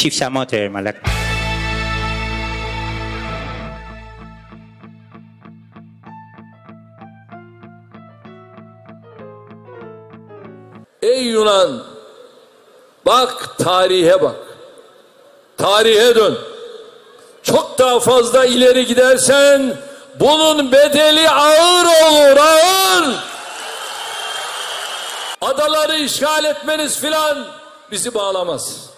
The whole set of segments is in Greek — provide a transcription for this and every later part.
Chief Samote, Malak. Ey Yunan! Bak tarihe bak. Tarihe dön. Çok daha fazla ileri gidersen bunun bedeli ağır olur, ağır. Adaları işgal etmeniz filan bizi bağlamaz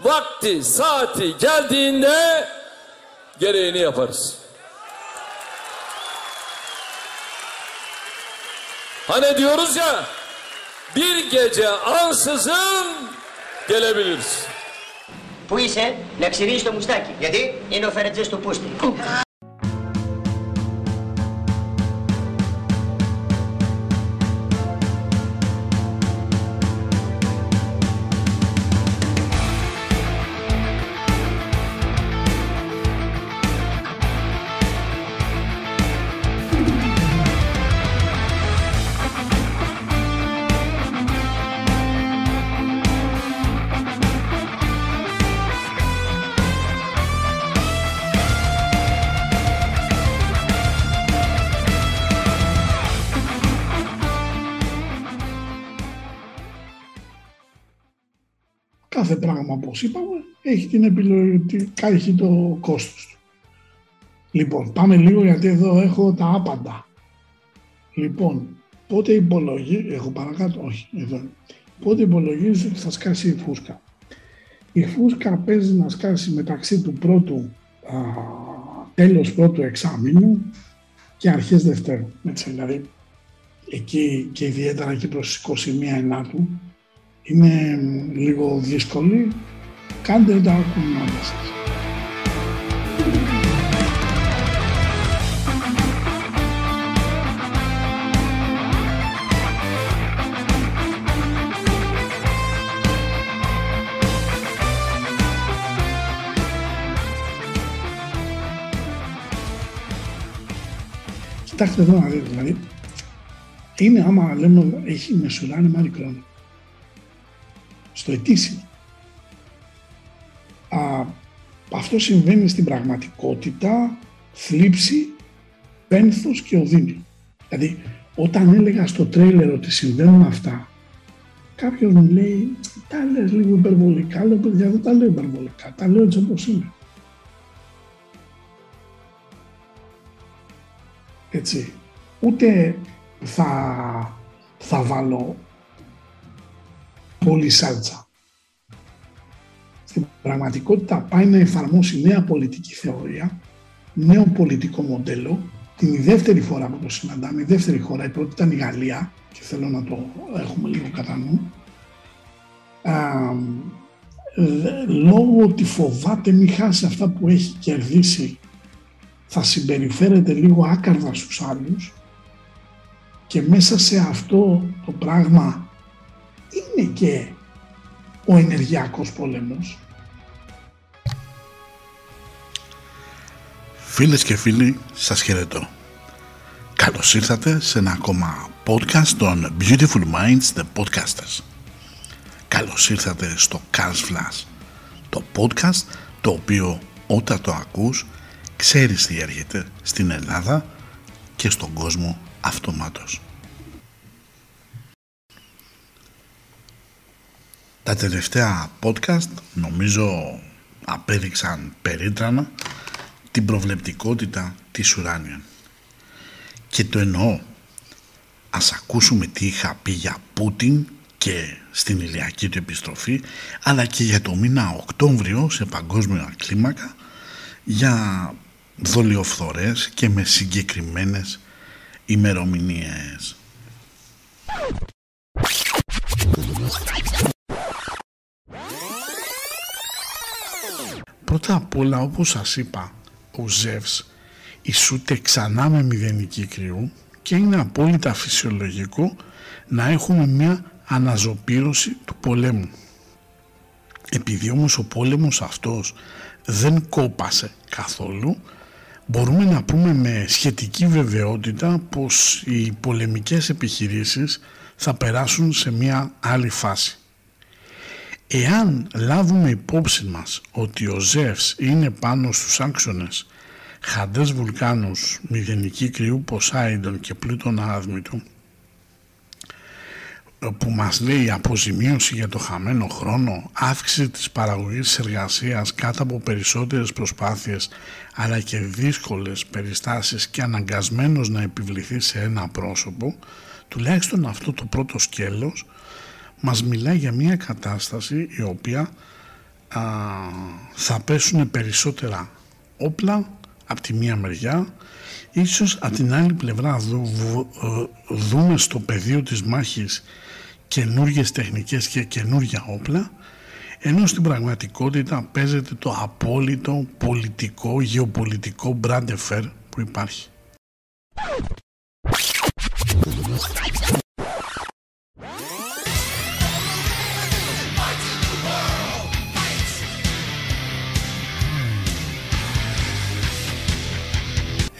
Vakti, saati geldiğinde gereğini yaparız. Hani diyoruz ya bir gece ansızın gelebiliriz. Πού είσαι, να ξυρίσει το μουστάκι. Γιατί? Είναι ο Φερετζές του Πούστη. Κάθε πράγμα, όπως είπαμε, έχει την επιλογή, έχει το κόστος του. Λοιπόν, πάμε λίγο γιατί εδώ έχω τα άπαντα. Λοιπόν, πότε υπολογίζει, έχω παρακάτω, όχι, εδώ. Πότε υπολογίζεις ότι θα σκάσει η φούσκα; Η φούσκα παίζει να σκάσει μεταξύ του πρώτου, α, τέλος πρώτου εξάμηνου και αρχές δευτέρου. Έτσι, δηλαδή, εκεί και ιδιαίτερα εκεί προς 21 Ενάτου, είναι λίγο δύσκολη. Κάντε τα κουνάματα σας. Κοιτάξτε εδώ να δείτε, δηλαδή, είναι άμα λέμε έχει μεσουράνει μάρι χρόνο στο ετήσιο. Α, αυτό συμβαίνει στην πραγματικότητα θλίψη, πένθος και οδύνη. Δηλαδή, όταν έλεγα στο τρέιλερ ότι συμβαίνουν αυτά, κάποιος μου λέει, τα λες λίγο υπερβολικά, λέω παιδιά δεν τα λέω υπερβολικά, τα λέω έτσι όπως είναι. Έτσι. Ούτε θα, θα βάλω πολύ σάλτσα. Στην πραγματικότητα πάει να εφαρμόσει νέα πολιτική θεωρία, νέο πολιτικό μοντέλο, την δεύτερη φορά που το συναντάμε, η δεύτερη χώρα, η πρώτη ήταν η Γαλλία και θέλω να το έχουμε λίγο κατά νου. Α, λόγω ότι φοβάται μη χάσει αυτά που έχει κερδίσει θα συμπεριφέρεται λίγο άκαρδα στους άλλους και μέσα σε αυτό το πράγμα είναι και ο ενεργειακός πόλεμος. Φίλες και φίλοι, σας χαιρετώ. Καλώς ήρθατε σε ένα ακόμα podcast των Beautiful Minds The Podcasters. Καλώς ήρθατε στο Cars Flash, το podcast το οποίο όταν το ακούς ξέρεις τι έρχεται στην Ελλάδα και στον κόσμο αυτομάτως. Τα τελευταία podcast νομίζω απέδειξαν περίτρανα την προβλεπτικότητα της ουράνιων. Και το εννοώ. Ας ακούσουμε τι είχα πει για Πούτιν και στην ηλιακή του επιστροφή αλλά και για το μήνα Οκτώβριο σε παγκόσμια κλίμακα για δολιοφθορές και με συγκεκριμένες ημερομηνίες. Πρώτα απ' όλα όπως σας είπα ο Ζεύς ισούται ξανά με μηδενική κρυού και είναι απόλυτα φυσιολογικό να έχουμε μια αναζωπήρωση του πολέμου. Επειδή όμως ο πόλεμος αυτός δεν κόπασε καθόλου μπορούμε να πούμε με σχετική βεβαιότητα πως οι πολεμικές επιχειρήσεις θα περάσουν σε μια άλλη φάση. Εάν λάβουμε υπόψη μας ότι ο Ζεύς είναι πάνω στους άξονες χαντές βουλκάνους, μηδενική κρυού Ποσάιντον και πλούτον άδμητου που μας λέει αποζημίωση για το χαμένο χρόνο, αύξηση της παραγωγής της εργασίας κάτω από περισσότερες προσπάθειες αλλά και δύσκολες περιστάσεις και αναγκασμένος να επιβληθεί σε ένα πρόσωπο, τουλάχιστον αυτό το πρώτο σκέλος μας μιλάει για μια κατάσταση η οποία α, θα πέσουν περισσότερα όπλα από τη μία μεριά ίσως από την άλλη πλευρά δου, ε, δούμε στο πεδίο της μάχης καινούργιες τεχνικές και καινούργια όπλα ενώ στην πραγματικότητα παίζεται το απόλυτο πολιτικό, γεωπολιτικό μπραντεφέρ που υπάρχει.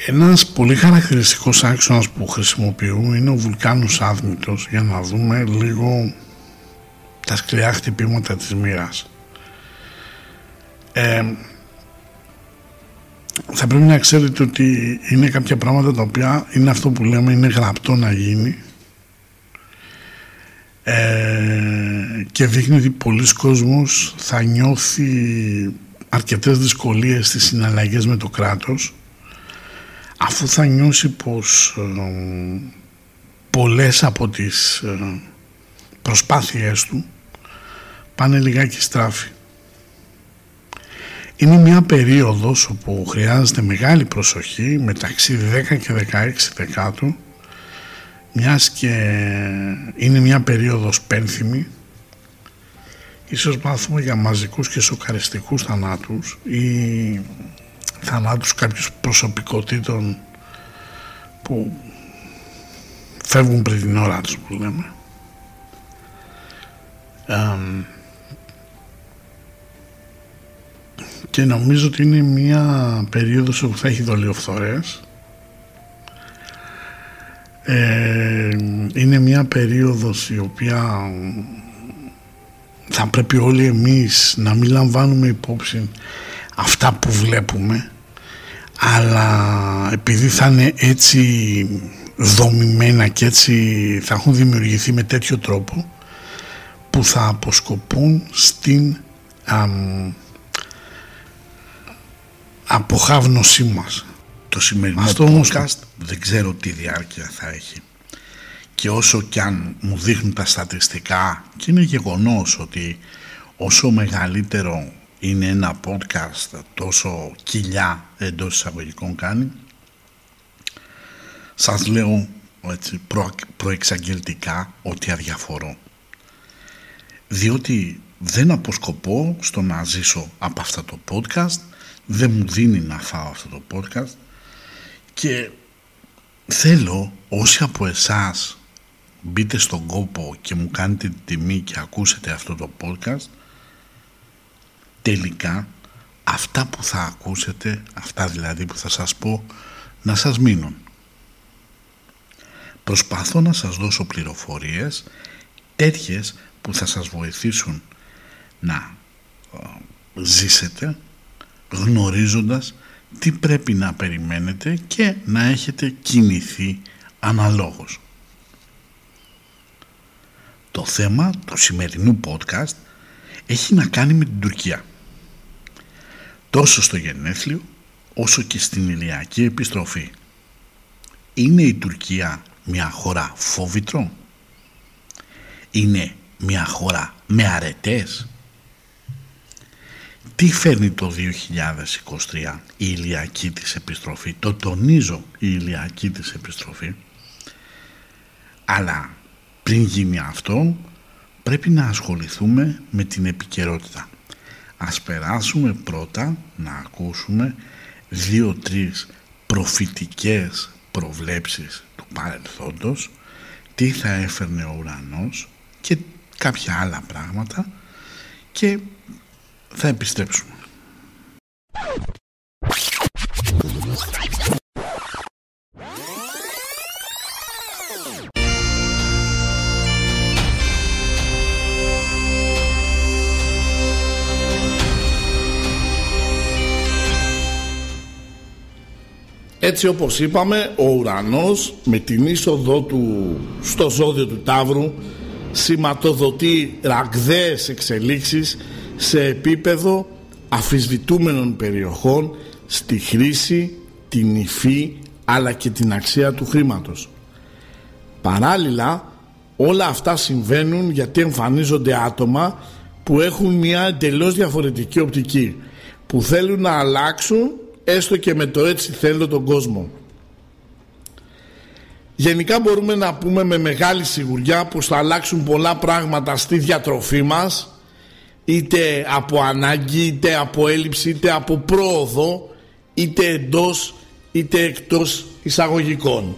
Ένας πολύ χαρακτηριστικός άξονας που χρησιμοποιούν είναι ο βουλκάνος άδμητος για να δούμε λίγο τα σκληρά χτυπήματα της μοίρας. Ε, θα πρέπει να ξέρετε ότι είναι κάποια πράγματα τα οποία είναι αυτό που λέμε είναι γραπτό να γίνει ε, και δείχνει ότι πολλοί κόσμος θα νιώθει αρκετές δυσκολίες στις συναλλαγές με το κράτος αφού θα νιώσει πως ε, πολλές από τις ε, προσπάθειές του πάνε λιγάκι στράφη. Είναι μια περίοδος όπου χρειάζεται μεγάλη προσοχή μεταξύ 10 και 16 δεκάτου μιας και είναι μια περίοδος πένθυμη ίσως μάθουμε για μαζικούς και σοκαριστικούς θανάτους ή θανάτους κάποιους προσωπικότητων που φεύγουν πριν την ώρα τους που λέμε. και νομίζω ότι είναι μια περίοδος όπου θα έχει δολιοφθορές ε, είναι μια περίοδος η οποία θα πρέπει όλοι εμείς να μην λαμβάνουμε υπόψη αυτά που βλέπουμε αλλά επειδή θα είναι έτσι δομημένα και έτσι θα έχουν δημιουργηθεί με τέτοιο τρόπο που θα αποσκοπούν στην α, αποχάβνωσή μας. Το σημερινό Αυτό podcast δεν ξέρω τι διάρκεια θα έχει. Και όσο κι αν μου δείχνουν τα στατιστικά και είναι γεγονός ότι όσο μεγαλύτερο είναι ένα podcast τόσο κοιλιά εντός εισαγωγικών κάνει. Σας λέω έτσι, προ, προεξαγγελτικά ότι αδιαφορώ. Διότι δεν αποσκοπώ στο να ζήσω από αυτό το podcast δεν μου δίνει να φάω αυτό το podcast και θέλω όσοι από εσάς μπείτε στον κόπο και μου κάνετε τη τιμή και ακούσετε αυτό το podcast τελικά αυτά που θα ακούσετε, αυτά δηλαδή που θα σας πω, να σας μείνουν. Προσπαθώ να σας δώσω πληροφορίες τέτοιες που θα σας βοηθήσουν να ε, ζήσετε γνωρίζοντας τι πρέπει να περιμένετε και να έχετε κινηθεί αναλόγως. Το θέμα του σημερινού podcast έχει να κάνει με την Τουρκία τόσο στο γενέθλιο όσο και στην ηλιακή επιστροφή. Είναι η Τουρκία μια χώρα φόβητρο; Είναι μια χώρα με αρετές; Τι φέρνει το 2023 η ηλιακή της επιστροφή, το τονίζω η ηλιακή της επιστροφή, Αλλά πριν γίνει αυτό πρέπει να ασχοληθούμε με την επικαιρότητα. Ας περάσουμε πρώτα να ακούσουμε δύο-τρεις προφητικές προβλέψεις του παρελθόντος τι θα έφερνε ο ουρανός και κάποια άλλα πράγματα και θα επιστρέψουμε. Έτσι όπως είπαμε, ο ουρανός με την είσοδό του στο ζώδιο του Ταύρου σηματοδοτεί ραγδαίες εξελίξεις σε επίπεδο αφισβητούμενων περιοχών στη χρήση, την υφή αλλά και την αξία του χρήματος. Παράλληλα όλα αυτά συμβαίνουν γιατί εμφανίζονται άτομα που έχουν μια εντελώς διαφορετική οπτική που θέλουν να αλλάξουν έστω και με το έτσι θέλω τον κόσμο. Γενικά μπορούμε να πούμε με μεγάλη σιγουριά πως θα αλλάξουν πολλά πράγματα στη διατροφή μας είτε από ανάγκη, είτε από έλλειψη, είτε από πρόοδο είτε εντός είτε εκτός εισαγωγικών.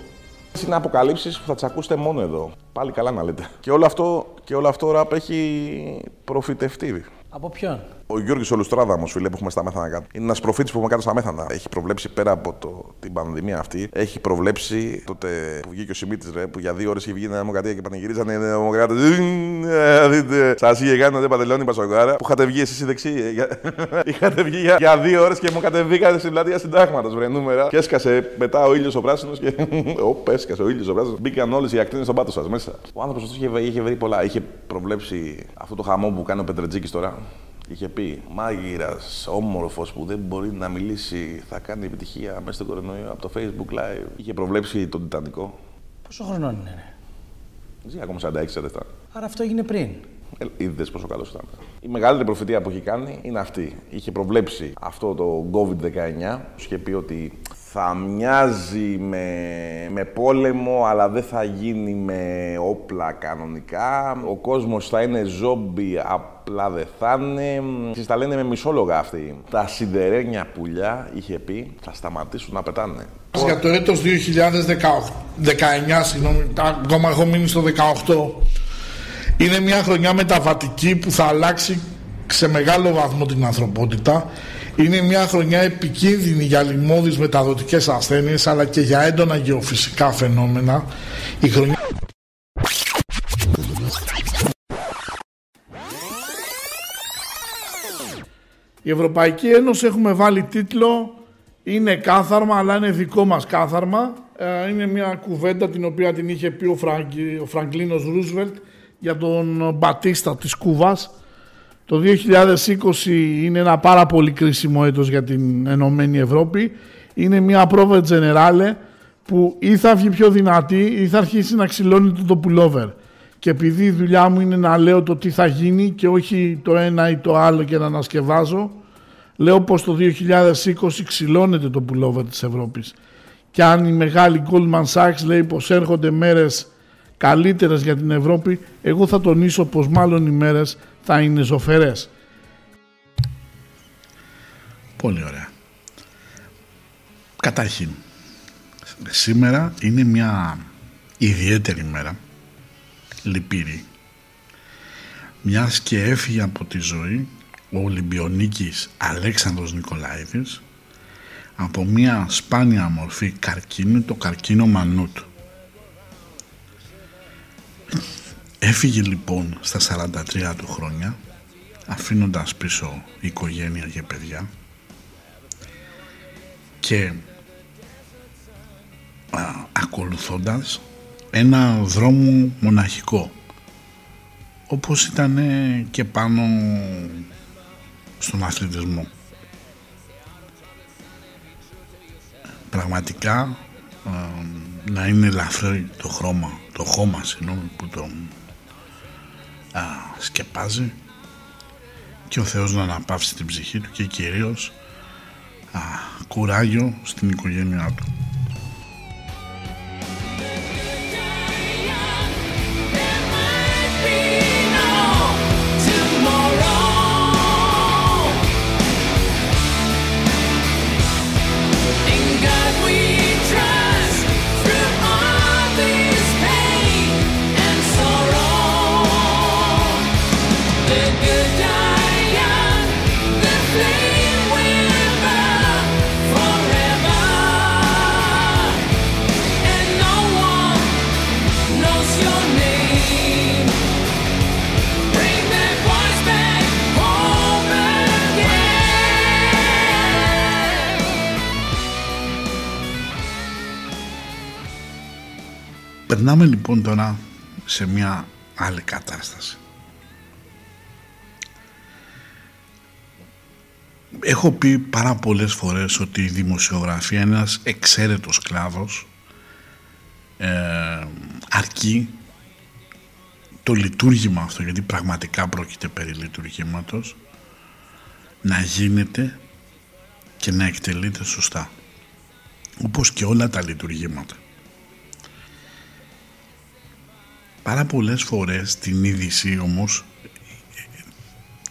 Είναι αποκαλύψεις που θα τις ακούσετε μόνο εδώ. Πάλι καλά να λέτε. Και όλο αυτό, και όλο αυτό ραπ έχει προφητευτεί. Από ποιον; Ο Γιώργης Ολουστράδαμος, φίλε, που έχουμε στα μέθανα κάτω. Είναι ένας προφήτης που έχουμε κάτω στα μέθανα. Έχει προβλέψει πέρα από το, την πανδημία αυτή, έχει προβλέψει τότε που βγήκε ο Σιμίτης, ρε, που για δύο ώρες είχε βγει η Δημοκρατία και πανηγυρίζανε οι Δημοκράτε. Δείτε, σας είχε κάνει ο Παντελόνι Πασογκάρα που είχατε βγει εσείς οι δεξιοί. Είχατε βγει για, για δύο ώρες και μου κατεβήκατε στην πλατεία συντάγματος, βρε νούμερα. Και έσκασε μετά ο ήλιος ο πράσινος και. Ωπ, έσκασε ο ήλιος ο πράσινος. Μπήκαν όλες οι ακτίνες στον πάτο σας μέσα. Ο άνθρωπος αυτός είχε, είχε βρει πολλά. Είχε προβλέψει αυτό το χαμό που κάνει ο Πετρετζίκης τώρα. Είχε πει μάγειρας, όμορφος που δεν μπορεί να μιλήσει, θα κάνει επιτυχία μέσα στο κορονοϊό από το Facebook Live. Είχε προβλέψει τον Τιτανικό. Πόσο χρονών είναι, ρε; Ζει ακόμα 46 λεπτά. Άρα αυτό έγινε πριν. Ε, Είδες πόσο καλός ήταν. Η μεγαλύτερη προφητεία που έχει κάνει είναι αυτή. Είχε προβλέψει αυτό το COVID-19. Είχε πει ότι θα μοιάζει με, με πόλεμο, αλλά δεν θα γίνει με όπλα κανονικά. Ο κόσμος θα είναι ζόμπι, απλά δεν θα είναι. Τις τα λένε με μισόλογα αυτοί. Τα σιδερένια πουλιά, είχε πει, θα σταματήσουν να πετάνε. Για το έτος 2019, συγγνώμη, ακόμα έχω μείνει στο 18, είναι μια χρονιά μεταβατική που θα αλλάξει σε μεγάλο βαθμό την ανθρωπότητα. Είναι μια χρονιά επικίνδυνη για λοιμώδεις μεταδοτικές ασθένειες αλλά και για έντονα γεωφυσικά φαινόμενα. Η χρονιά... Η Ευρωπαϊκή Ένωση έχουμε βάλει τίτλο είναι κάθαρμα αλλά είναι δικό μας κάθαρμα. Ε, είναι μια κουβέντα την οποία την είχε πει ο, Φραγκ, ο Φραγκλίνος Ρούσβελτ για τον Μπατίστα της Κούβας. Το 2020 είναι ένα πάρα πολύ κρίσιμο έτος για την Ενωμένη Ευρώπη. Είναι μια πρόβα τζενεράλε που ή θα βγει πιο δυνατή ή θα αρχίσει να ξυλώνει το pullover. Και επειδή η δουλειά μου είναι να λέω το τι θα γίνει και όχι το ένα ή το άλλο και να ανασκευάζω, λέω πως το 2020 ξυλώνεται το pullover της Ευρώπης. Και αν η μεγάλη Goldman Sachs λέει πως έρχονται μέρες καλύτερες για την Ευρώπη, εγώ θα τονίσω πως μάλλον οι μέρες θα είναι ζωφερές. Πολύ ωραία. Καταρχήν, σήμερα είναι μια ιδιαίτερη μέρα, λυπήρη, μιας και έφυγε από τη ζωή ο Ολυμπιονίκης Αλέξανδρος Νικολαίδης από μια σπάνια μορφή καρκίνου, το καρκίνο μανούτ. Έφυγε λοιπόν στα 43 του χρόνια αφήνοντας πίσω οικογένεια και παιδιά και α, ακολουθώντας ένα δρόμο μοναχικό όπως ήταν και πάνω στον αθλητισμό. Πραγματικά να είναι ελαφρύ το χρώμα, το χώμα συγγνώμη, που τον α, σκεπάζει και ο Θεός να αναπαύσει την ψυχή του και κυρίως α, κουράγιο στην οικογένειά του. Περνάμε λοιπόν τώρα σε μια άλλη κατάσταση. Έχω πει πάρα πολλές φορές ότι η δημοσιογραφία είναι ένας εξαίρετος κλάδος ε, αρκεί το λειτουργήμα αυτό γιατί πραγματικά πρόκειται περί λειτουργήματος να γίνεται και να εκτελείται σωστά όπως και όλα τα λειτουργήματα πάρα πολλές φορές την είδηση όμως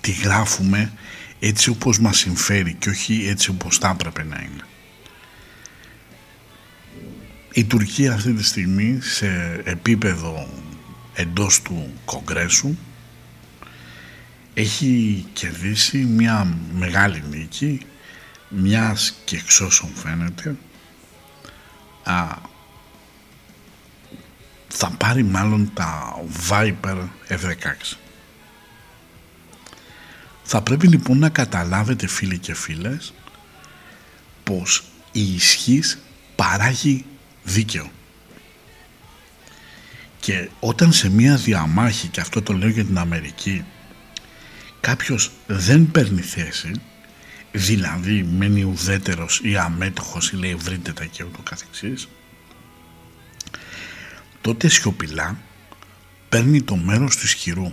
τη γράφουμε έτσι όπως μας συμφέρει και όχι έτσι όπως θα έπρεπε να είναι. Η Τουρκία αυτή τη στιγμή σε επίπεδο εντός του Κογκρέσου έχει κερδίσει μια μεγάλη νίκη μιας και εξ όσων φαίνεται α, θα πάρει μάλλον τα Viper F-16. Θα πρέπει λοιπόν να καταλάβετε φίλοι και φίλες πως η ισχύς παράγει δίκαιο. Και όταν σε μία διαμάχη, και αυτό το λέω για την Αμερική, κάποιος δεν παίρνει θέση, δηλαδή μένει ουδέτερος ή αμέτωχος ή λέει βρείτε τα και ούτω καθεξής, τότε σιωπηλά παίρνει το μέρος του ισχυρού.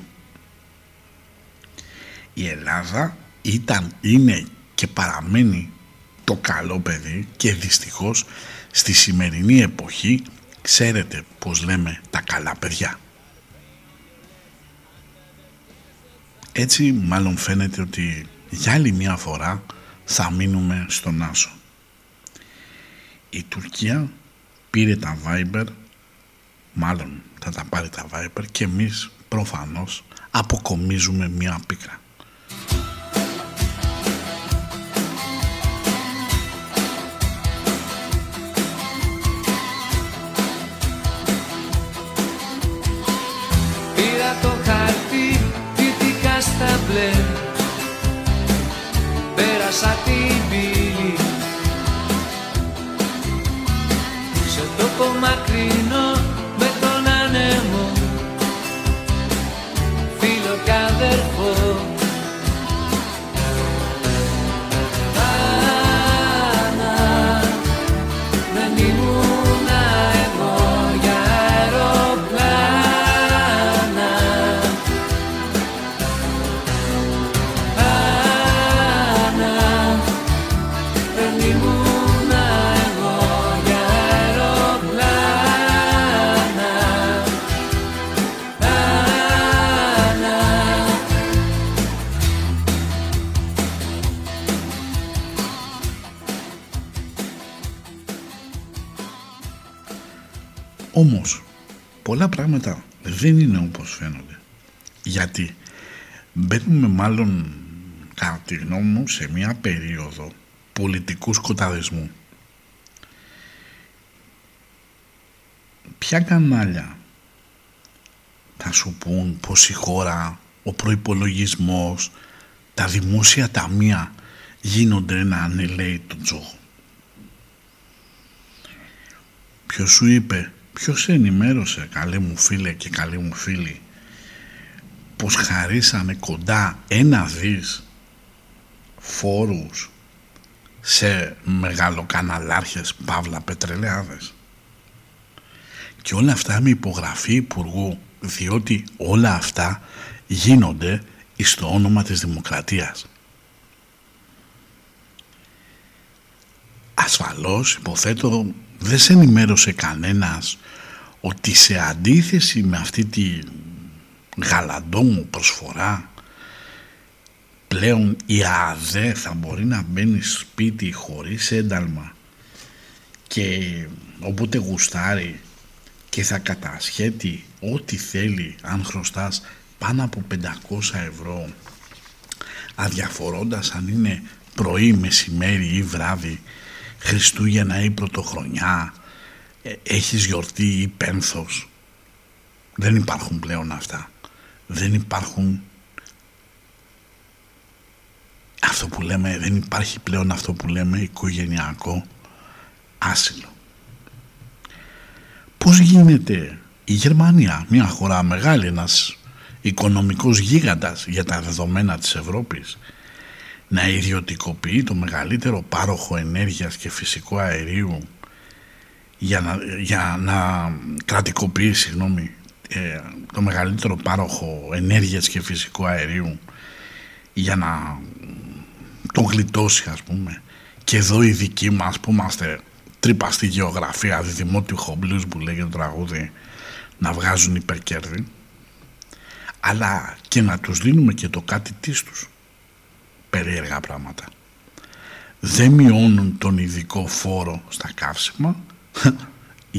Η Ελλάδα ήταν, είναι και παραμένει το καλό παιδί και δυστυχώς στη σημερινή εποχή ξέρετε πως λέμε τα καλά παιδιά. Έτσι μάλλον φαίνεται ότι για άλλη μια φορά θα μείνουμε στον Άσο. Η Τουρκία πήρε τα Viber μάλλον θα τα πάρει τα Viper και εμείς προφανώς αποκομίζουμε μία πίκρα. Πήρα το χαρτί, τίτικα στα μπλε Πέρασα την πύλη Σε τόπο μακρινό πολλά πράγματα δεν είναι όπως φαίνονται. Γιατί μπαίνουμε μάλλον κατά τη γνώμη μου σε μια περίοδο πολιτικού σκοταδισμού. Ποια κανάλια θα σου πούν πως η χώρα, ο προϋπολογισμός, τα δημόσια ταμεία γίνονται ένα ανελαίει τον τζόγο; Ποιος σου είπε, ποιος σε ενημέρωσε καλέ μου φίλε και καλή μου φίλη πως χαρίσανε κοντά ένα δις φόρους σε μεγαλοκαναλάρχες παύλα πετρελαιάδες και όλα αυτά με υπογραφή υπουργού διότι όλα αυτά γίνονται εις το όνομα της δημοκρατίας. Ασφαλώς υποθέτω δεν σε ενημέρωσε κανένας ότι σε αντίθεση με αυτή τη γαλαντόμου προσφορά πλέον η ΑΔΕ θα μπορεί να μπαίνει σπίτι χωρίς ένταλμα και όποτε γουστάρει και θα κατασχέτει ό,τι θέλει αν χρωστάς πάνω από 500 ευρώ αδιαφορώντας αν είναι πρωί, μεσημέρι ή βράδυ Χριστούγεννα ή Πρωτοχρονιά ε, έχεις γιορτή ή πένθος. Δεν υπάρχουν πλέον αυτά. Δεν υπάρχουν αυτό που λέμε δεν υπάρχει πλέον αυτό που λέμε οικογενειακό άσυλο. Πώς γίνεται η Γερμανία, μια χώρα μεγάλη, ένας οικονομικός γίγαντας για τα δεδομένα της Ευρώπης, να ιδιωτικοποιεί το μεγαλύτερο πάροχο ενέργειας και φυσικού αερίου για να, για να κρατικοποιεί συγγνώμη, ε, το μεγαλύτερο πάροχο ενέργειας και φυσικού αερίου για να τον γλιτώσει ας πούμε. Και εδώ οι δικοί μας που είμαστε τρύπα στη γεωγραφία δημότυχο blues που λέγεται το τραγούδι να βγάζουν υπερκέρδη. Αλλά και να τους δίνουμε και το κάτι της τους περίεργα πράγματα δεν μειώνουν τον ειδικό φόρο στα καύσιμα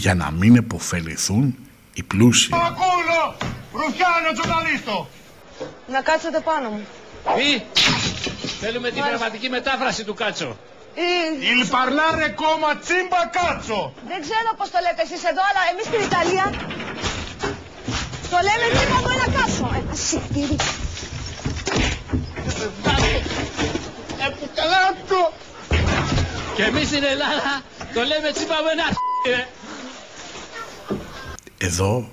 για να μην επωφεληθούν οι πλούσιοι. Ακούνο! Ρουφιάνο τζορναλίστο! Να κάτσετε πάνω μου. Μη! Θέλουμε την γραμματική μετάφραση του Κάτσο. Ε, Il parlare κόμμα τσίμπα κάτσο! Δεν ξέρω πώς το λέτε εσείς εδώ, αλλά εμείς στην Ιταλία το λέμε τσίμπα μου ένα κάτσο. Ένα σιχτήρι. Επουκαλάτο! Και εμείς στην Ελλάδα το λέμε τσίπα με ένα ρε. Εδώ,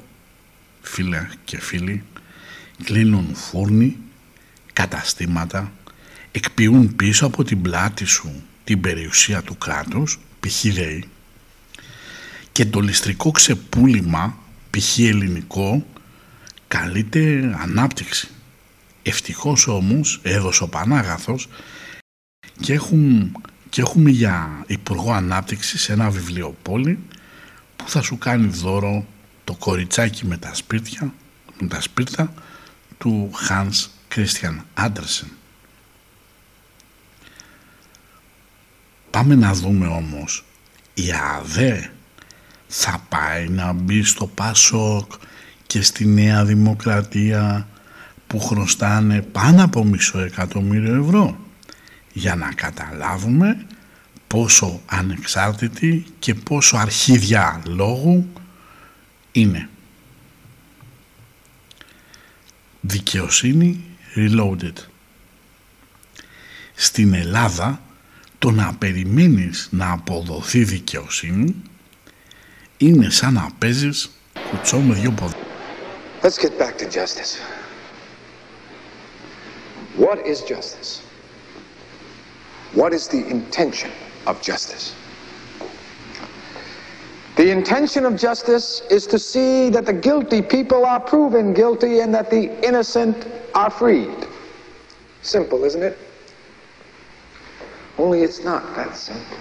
φίλε και φίλοι, κλείνουν φούρνοι, καταστήματα, εκποιούν πίσω από την πλάτη σου την περιουσία του κράτους, π.χ. λέει, και το ληστρικό ξεπούλημα, π.χ. ελληνικό, καλείται ανάπτυξη. Ευτυχώς όμως έδωσε ο Πανάγαθος και, έχουν, και έχουμε για Υπουργό Ανάπτυξης ένα βιβλιοπόλι που θα σου κάνει δώρο το κοριτσάκι με τα σπίτια, με τα σπίρτα του Hans Christian Andersen. Πάμε να δούμε όμως η ΑΔΕ θα πάει να μπει στο ΠΑΣΟΚ και στη Νέα Δημοκρατία που χρωστάνε πάνω από μισό εκατομμύριο ευρώ για να καταλάβουμε πόσο ανεξάρτητη και πόσο αρχίδια λόγου είναι. Δικαιοσύνη Reloaded. Στην Ελλάδα το να περιμένεις να αποδοθεί δικαιοσύνη είναι σαν να παίζεις κουτσό με δυο πόδια. Let's get back to justice. What is justice? What is the intention of justice? The intention of justice is to see that the guilty people are proven guilty and that the innocent are freed. Simple, isn't it? Only it's not that simple.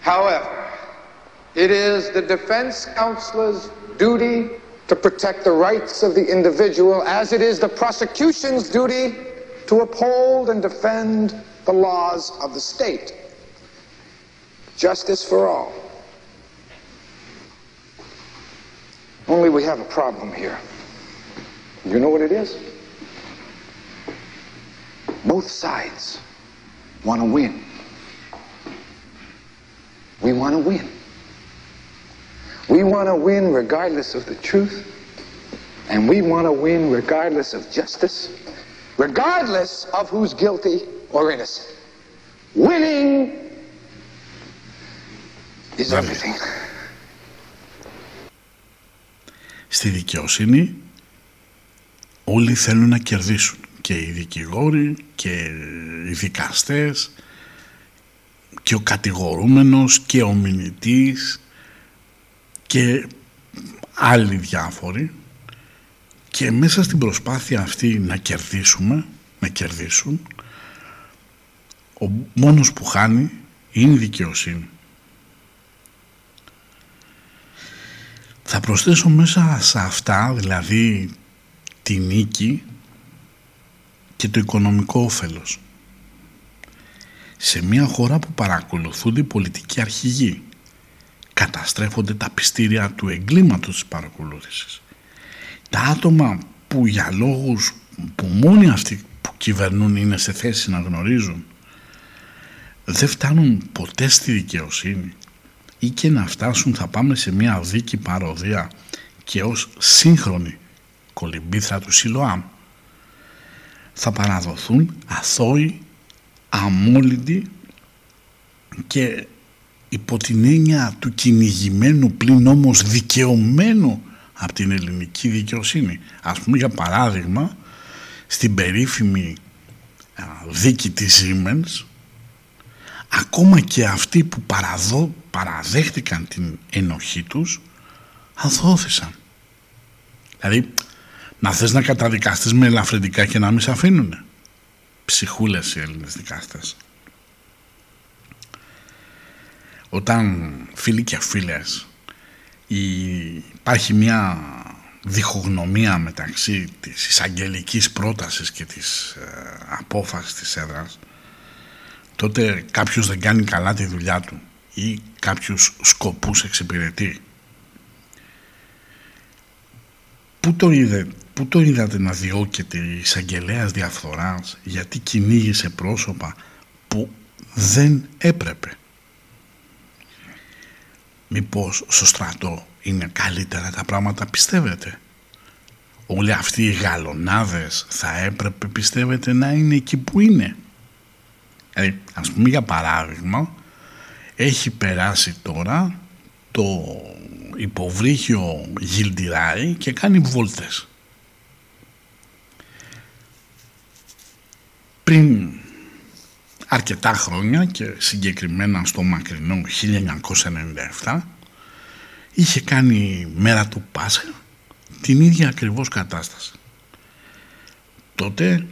However, it is the defense counselor's duty to protect the rights of the individual as it is the prosecution's duty to uphold and defend the laws of the state. Justice for all. Only we have a problem here. You know what it is? Both sides want to win. We want to win. We want to win regardless of the truth, and we want to win regardless of justice, regardless of who's guilty or innocent. Winning is everything. Στη δικαιοσύνη όλοι θέλουν να κερδίσουν και οι δικηγόροι και οι δικαστές και ο κατηγορούμενος και ο μηνυτής και άλλοι διάφοροι και μέσα στην προσπάθεια αυτή να κερδίσουμε, να κερδίσουν ο μόνος που χάνει είναι η δικαιοσύνη. Θα προσθέσω μέσα σε αυτά, δηλαδή τη νίκη και το οικονομικό όφελος. Σε μια χώρα που παρακολουθούνται οι πολιτικοί αρχηγοί, καταστρέφονται τα πιστήρια του εγκλήματος της παρακολούθησης. Τα άτομα που για λόγους που μόνοι αυτοί που κυβερνούν είναι σε θέση να γνωρίζουν, δεν φτάνουν ποτέ στη δικαιοσύνη ή και να φτάσουν θα πάμε σε μια δίκη παροδία και ως σύγχρονη κολυμπήθρα του Σιλοάμ θα παραδοθούν αθώοι, αμόλυντοι και υπό την έννοια του κυνηγημένου πλην όμως δικαιωμένου από την ελληνική δικαιοσύνη. Ας πούμε για παράδειγμα στην περίφημη δίκη της Siemens ακόμα και αυτοί που παραδό, παραδέχτηκαν την ενοχή τους αθώθησαν. Δηλαδή να θες να καταδικαστείς με ελαφρυντικά και να μην σε αφήνουνε. Ψυχούλες οι Έλληνες δικάστες. Όταν φίλοι και φίλες υπάρχει μια διχογνωμία μεταξύ της εισαγγελικής πρότασης και της ε, απόφασης της έδρας τότε κάποιος δεν κάνει καλά τη δουλειά του ή κάποιους σκοπούς εξυπηρετεί. Πού το, είδε, πού το είδατε να διώκεται η εισαγγελέα διαφθοράς γιατί κυνήγησε πρόσωπα που δεν έπρεπε; Μήπως στο στρατό είναι καλύτερα τα πράγματα πιστεύετε; Όλοι αυτοί οι γαλονάδες θα έπρεπε πιστεύετε να είναι εκεί που είναι; Ε, ας πούμε για παράδειγμα έχει περάσει τώρα το υποβρύχιο γιλτιράι και κάνει βόλτες. Πριν αρκετά χρόνια και συγκεκριμένα στο μακρινό 1997 είχε κάνει μέρα του Πάσχα την ίδια ακριβώς κατάσταση. Τότε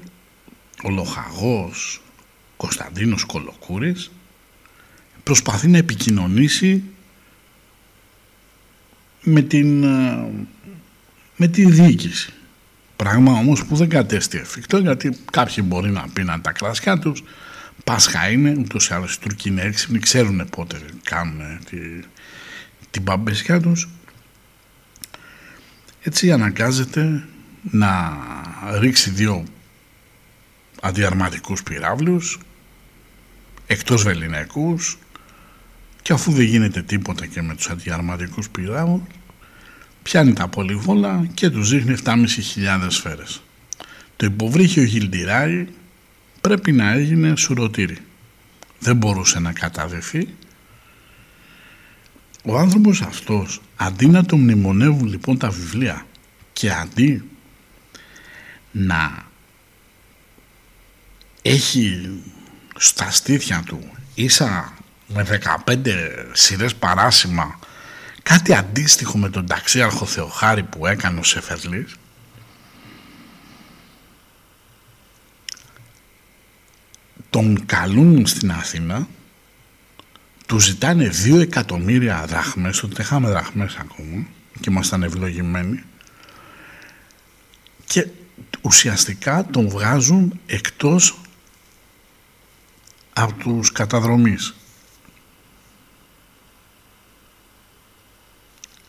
ο λοχαγός Κωνσταντίνος Κολοκούρης προσπαθεί να επικοινωνήσει με την, ε, με την διοίκηση. Πράγμα όμως που δεν κατέστη εφικτό γιατί κάποιοι μπορεί να πίναν τα κρασιά τους Πάσχα είναι, ούτως ή άλλως οι Τούρκοι είναι έξυπνοι, ξέρουν πότε κάνουν τη, την παμπεσιά τους. Έτσι αναγκάζεται να ρίξει δύο αντιαρματικούς πυράβλους εκτός βεληνικούς και αφού δεν γίνεται τίποτα και με τους αντιαρματικούς πυράβλους πιάνει τα πολυβόλα και τους δείχνει 7.500 σφαίρες. Το υποβρύχιο γιλτιράρι πρέπει να έγινε σουρωτήρι. Δεν μπορούσε να καταδεθεί. Ο άνθρωπος αυτός αντί να το μνημονεύουν λοιπόν τα βιβλία και αντί να έχει στα στήθια του ίσα με 15 σειρές παράσημα κάτι αντίστοιχο με τον ταξίαρχο Θεοχάρη που έκανε ο Σεφερλής τον καλούν στην Αθήνα του ζητάνε δύο εκατομμύρια δραχμές τότε είχαμε δραχμές ακόμα και ήμασταν ευλογημένοι και ουσιαστικά τον βγάζουν εκτός από τους καταδρομείς.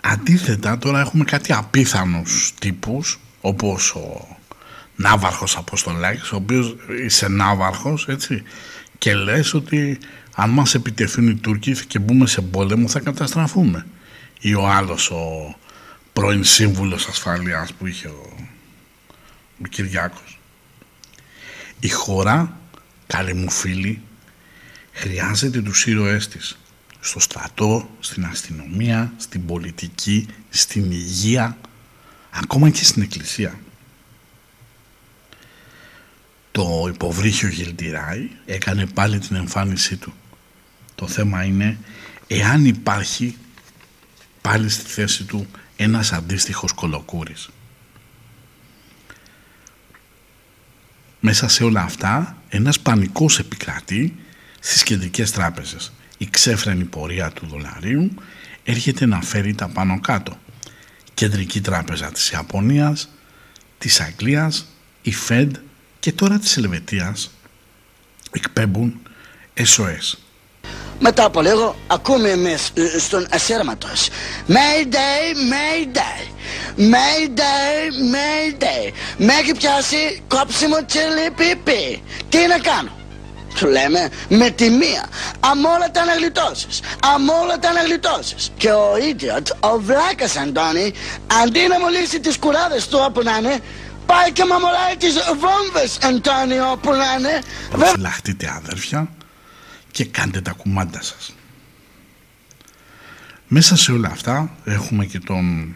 Αντίθετα τώρα έχουμε κάτι απίθανους τύπους όπως ο Ναύαρχος Αποστολάκης ο οποίος είσαι Ναύαρχος έτσι και λες ότι αν μας επιτεθούν οι Τούρκοι και μπούμε σε πόλεμο θα καταστραφούμε. Ή ο άλλος ο πρώην σύμβουλος ασφαλείας που είχε ο, ο Κυριάκος. Η χώρα καλή μου φίλη χρειάζεται τους ήρωές της. Στο στρατό, στην αστυνομία, στην πολιτική, στην υγεία ακόμα και στην εκκλησία το υποβρύχιο Γιλτιράη έκανε πάλι την εμφάνισή του. Το θέμα είναι εάν υπάρχει πάλι στη θέση του ένας αντίστοιχος κολοκούρης. Μέσα σε όλα αυτά ένας πανικός επικρατεί στις κεντρικές τράπεζες. Η ξέφρενη πορεία του δολαρίου έρχεται να φέρει τα πάνω κάτω. Κεντρική τράπεζα της Ιαπωνίας, της Αγγλίας, η Fed και τώρα της Ελβετίας εκπέμπουν SOS. Μετά από λίγο ακούμε εμείς ε, στον ασέρματος Mayday, Mayday Mayday, Mayday. Με έχει πιάσει κόψιμο τσίλι πίπι Τι να κάνω; Του λέμε με τη μία αμόλατα να γλιτώσεις αμόλατα να γλιτώσεις και ο idiot, ο βλάκας Αντώνη αντί να μολύσει τις κουράδες του όπου να είναι Πάει και μαμολάει τις βόμβες, Αντώνιο, που να είναι. Προφυλαχτείτε αδέρφια και κάντε τα κουμάντα σας. Μέσα σε όλα αυτά έχουμε και τον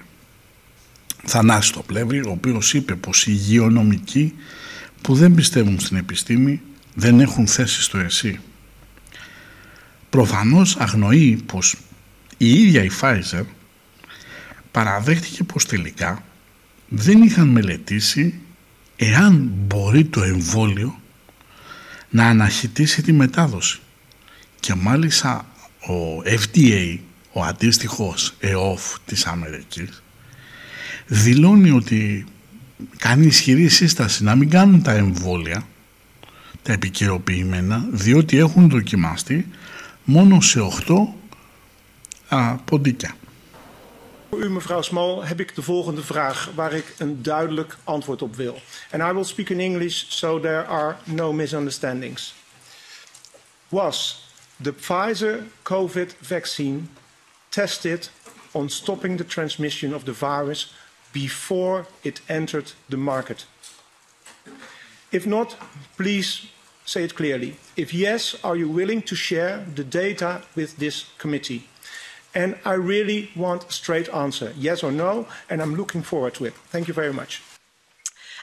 Θανάση το Πλεύρη, ο οποίος είπε πως οι υγειονομικοί που δεν πιστεύουν στην επιστήμη δεν έχουν θέση στο ΕΣΥ. Προφανώς αγνοεί πως η ίδια η Pfizer παραδέχτηκε πως τελικά δεν είχαν μελετήσει εάν μπορεί το εμβόλιο να αναχαιτήσει τη μετάδοση. Και μάλιστα ο FDA, ο αντίστοιχος ΕΟΦ της Αμερικής, δηλώνει ότι κάνει ισχυρή σύσταση να μην κάνουν τα εμβόλια, τα επικαιροποιημένα, διότι έχουν δοκιμαστεί μόνο σε 8 α, ποντίκια. Voor u, mevrouw Small, heb ik de volgende vraag waar ik een duidelijk antwoord op wil. And I will speak in English so there are no misunderstandings. Was the Pfizer COVID vaccine tested on stopping the transmission of the virus before it entered the market? If not, please say it clearly. If yes, are you willing to share the data with this committee? And I really want a straight answer, yes or no, and I'm looking forward to it. Thank you very much.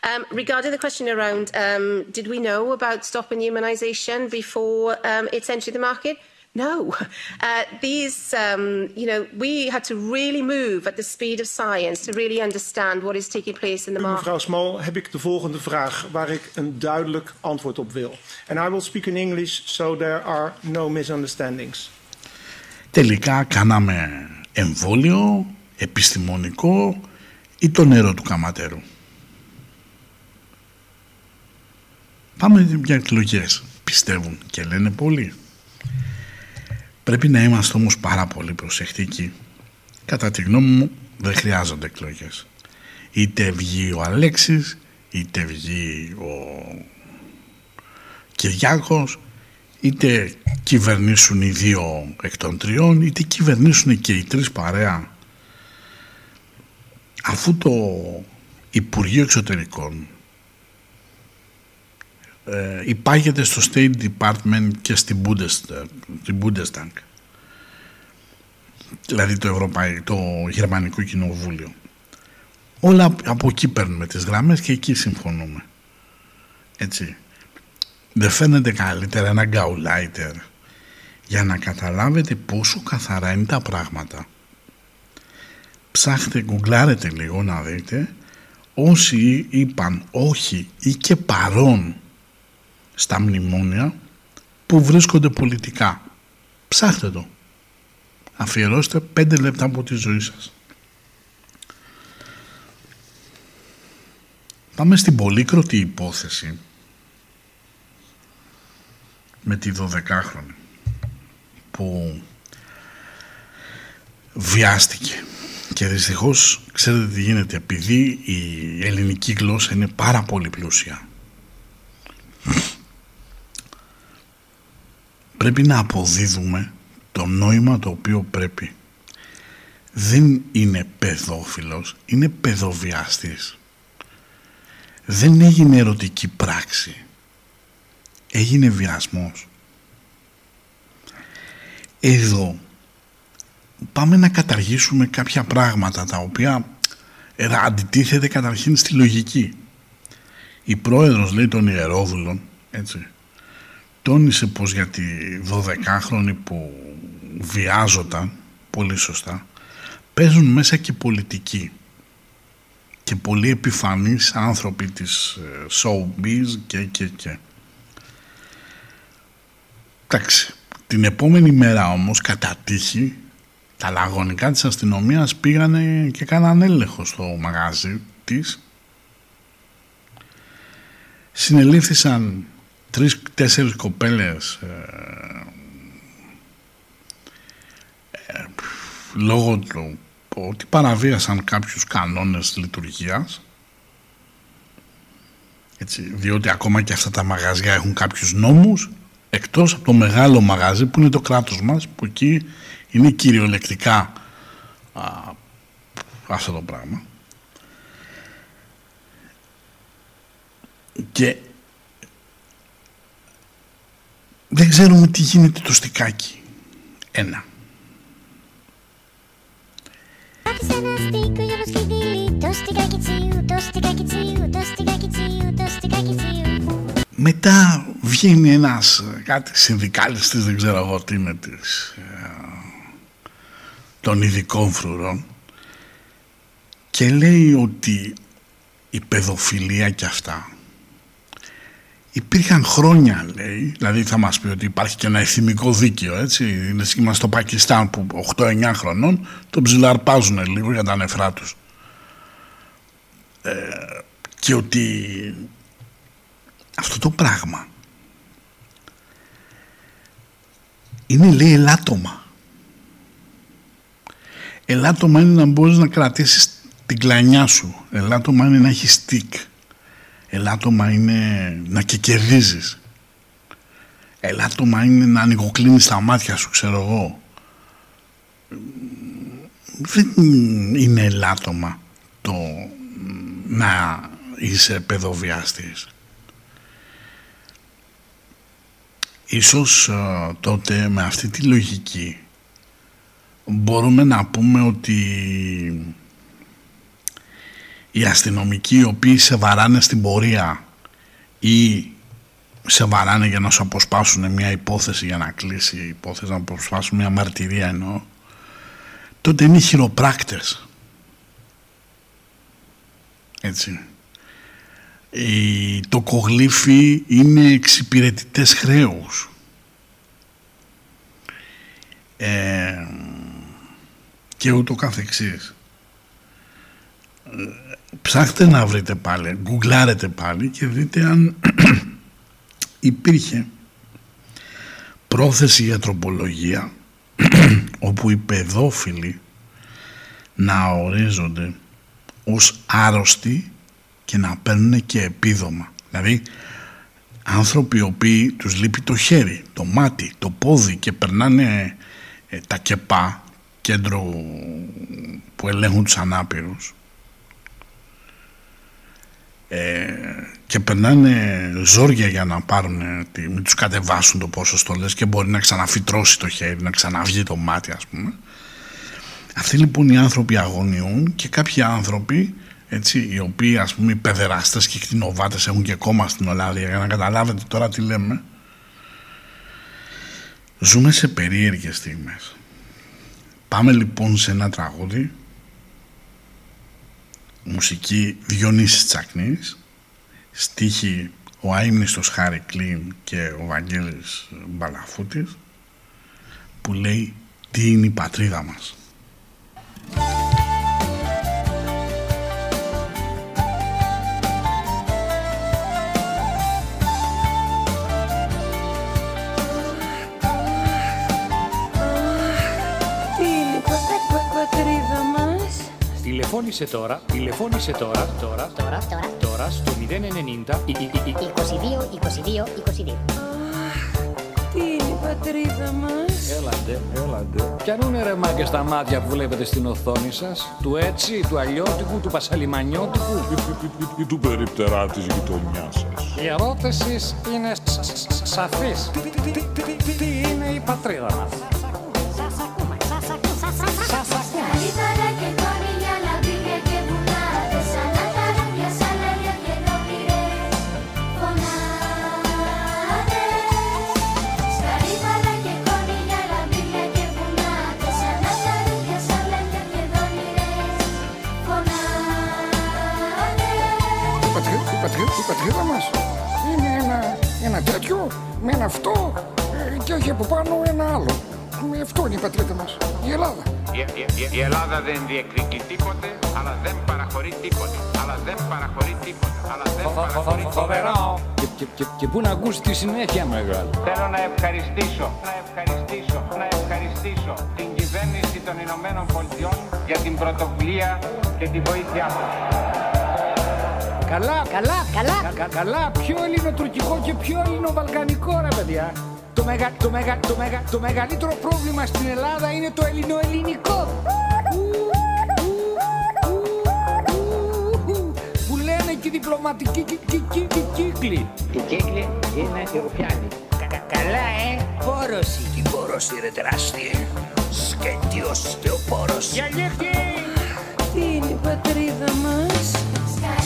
Um, regarding the question around, um, did we know about stopping immunisation before um, it's entered the market? No. Uh, these, um, you know, we had to really move at the speed of science to really understand what is taking place in the market. Mevrouw Small, heb ik de volgende vraag waar ik een duidelijk antwoord op wil. And I will speak in English so there are no misunderstandings. Τελικά κάναμε εμβόλιο, επιστημονικό ή το νερό του καματέρου. Πάμε για εκλογές. Πιστεύουν και λένε πολλοί. Πρέπει να είμαστε όμως πάρα πολύ προσεκτικοί. Κατά τη γνώμη μου δεν χρειάζονται εκλογές. Είτε βγει ο Αλέξης, είτε βγει ο Κυριάκος, είτε κυβερνήσουν οι δύο εκ των τριών, είτε κυβερνήσουν και οι τρεις παρέα. Αφού το Υπουργείο Εξωτερικών ε, υπάγεται στο State Department και στην Bundestag, στην Bundestag δηλαδή το, Ευρωπαϊκό, το Γερμανικό Κοινοβούλιο. Όλα από εκεί παίρνουμε τις γραμμές και εκεί συμφωνούμε. Έτσι. Δεν φαίνεται καλύτερα ένα γκαουλάιτερ για να καταλάβετε πόσο καθαρά είναι τα πράγματα. Ψάχτε, γκουγκλάρετε λίγο να δείτε όσοι είπαν όχι ή και παρόν στα μνημόνια που βρίσκονται πολιτικά. Ψάχτε το. Αφιερώστε πέντε λεπτά από τη ζωή σας. Πάμε στην πολύκροτη υπόθεση με τη 12χρονη που βιάστηκε και δυστυχώς ξέρετε τι γίνεται επειδή η ελληνική γλώσσα είναι πάρα πολύ πλούσια πρέπει να αποδίδουμε το νόημα το οποίο πρέπει. Δεν είναι παιδόφιλος, είναι παιδοβιαστής. Δεν έγινε ερωτική πράξη. Έγινε βιασμός. Εδώ πάμε να καταργήσουμε κάποια πράγματα τα οποία αντιτίθεται καταρχήν στη λογική. Η πρόεδρος λέει των ιερόδουλων, έτσι, τόνισε πως για τη 12χρονη που βιάζονταν, πολύ σωστά, παίζουν μέσα και πολιτικοί και πολύ επιφανείς άνθρωποι της ε, showbiz και και και. Εντάξει, την επόμενη μέρα όμως κατά τύχη τα λαγωνικά της αστυνομίας πήγανε και κάναν έλεγχο στο μαγάζι της. Συνελήφθησαν τρεις-τέσσερις κοπέλες ε, ε, λόγω του ότι παραβίασαν κάποιους κανόνες λειτουργίας. Έτσι, διότι ακόμα και αυτά τα μαγαζιά έχουν κάποιους νόμους εκτός από το μεγάλο μαγαζί που είναι το κράτος μας που εκεί είναι κυριολεκτικά α, αυτό το πράγμα και δεν ξέρουμε τι γίνεται το στικάκι. Ένα. ένα στίκο για βοσκητήλι Το στικάκι τσιού, το στικάκι τσιού, το στικάκι τσιού, το στικάκι τσιού Μετά βγαίνει ένας ε, κάτι συνδικάλιστης, δεν ξέρω εγώ τι είναι της, ε, των ειδικών φρουρών και λέει ότι η παιδοφιλία και αυτά υπήρχαν χρόνια λέει δηλαδή θα μας πει ότι υπάρχει και ένα εθιμικό δίκαιο έτσι είναι είμαστε στο Πακιστάν που 8-9 χρονών τον ψιλαρπάζουν λίγο για τα νεφρά τους. Ε, και ότι αυτό το πράγμα είναι λέει ελάττωμα. Ελάττωμα είναι να μπορείς να κρατήσεις την κλανιά σου. Ελάττωμα είναι να έχεις στικ. Ελάττωμα είναι να και κερδίζεις ελάττωμα είναι να ανοιγοκλίνεις τα μάτια σου ξέρω εγώ. Δεν είναι ελάττωμα το να είσαι παιδοβιάστης ίσως ε, τότε με αυτή τη λογική μπορούμε να πούμε ότι οι αστυνομικοί οι οποίοι σε βαράνε στην πορεία ή σε βαράνε για να σου αποσπάσουν μια υπόθεση για να κλείσει η υπόθεση, να αποσπάσουν μια μαρτυρία εννοώ, τότε είναι οι χειροπράκτες. Έτσι. Οι τοκογλύφοι είναι εξυπηρετητές χρέους. Ε, και ούτω καθεξής. Ε, ψάχτε να βρείτε πάλι, γκουγκλάρετε πάλι και δείτε αν υπήρχε πρόθεση για τροπολογία όπου οι παιδόφιλοι να ορίζονται ως άρρωστοι και να παίρνουν και επίδομα. Δηλαδή άνθρωποι οι οποίοι τους λείπει το χέρι, το μάτι, το πόδι και περνάνε ε, τα ΚΕΠΑ, κέντρο που ελέγχουν τους ανάπηρους ε, και περνάνε ζόρια για να πάρουν, μην τους κατεβάσουν το πόσο λες και μπορεί να ξαναφυτρώσει το χέρι, να ξαναβγεί το μάτι ας πούμε. Αυτοί λοιπόν οι άνθρωποι αγωνιούν και κάποιοι άνθρωποι έτσι, οι οποίοι ας πούμε οι παιδεράστες και οι κτηνοβάτες έχουν και κόμμα στην Ελλάδα. Για να καταλάβετε τώρα τι λέμε ζούμε σε περίεργες στιγμές. Πάμε λοιπόν σε ένα τραγούδι μουσική Διονύσης Τσακνής στίχη ο αείμνηστος Χάρη Κλίν και ο Βαγγέλης Μπαλαφούτης που λέει τι είναι η πατρίδα μας Τηλεφώνησε τώρα, τηλεφώνησε τώρα, τώρα, Τώρα, τώρα τώρα στο 090 22, 22, 22 Τι είναι η πατρίδα μας Έλαντε, έλαντε. Πιανούνε ρε μάγκες τα μάτια που βλέπετε στην οθόνη σας. Του έτσι, του αλλιώτικου, του πασαλιμανιώτικου. ή του περιπτερά της γειτονιάς σας. Η ερώτηση είναι σ- σ- σ- σαφής. Τι- τι- τι- τι- τι- Τι είναι η πατρίδα μας. Ένα τέτοιο με ένα αυτό ε, και έχει από πάνω ένα άλλο. Με αυτό είναι η πατρίδα μας, η Ελλάδα. Η, η- η Ελλάδα δεν διεκδικεί τίποτε, αλλά δεν παραχωρεί τίποτε. Αλλά δεν παραχωρεί τίποτε. Αλλά δεν παραχωρεί τίποτε. Φοβερό. Και, και, και, και πού να ακούσει τη συνέχεια μεγάλο. Θέλω να ευχαριστήσω, να ευχαριστήσω, να ευχαριστήσω την κυβέρνηση των Ηνωμένων Πολιτειών για την πρωτοβουλία και τη βοήθειά τους. Καλά, καλά, καλά. Κα- καλά, πιο ελληνοτουρκικό και πιο ελληνοβαλκανικό ρε παιδιά. Το, μεγα, το, μεγα, το, μεγα, το μεγαλύτερο πρόβλημα στην Ελλάδα είναι το ελληνοελληνικό. Που λένε και οι διπλωματικοί κι- κι- κι- κι- κύκλοι. Οι κύκλοι είναι οι ρουφιάνοι. Καλά, ε. Πόρωση. Η πόρωση είναι τεράστια. Σκέτιος θεοπόρος. Για λίχτη.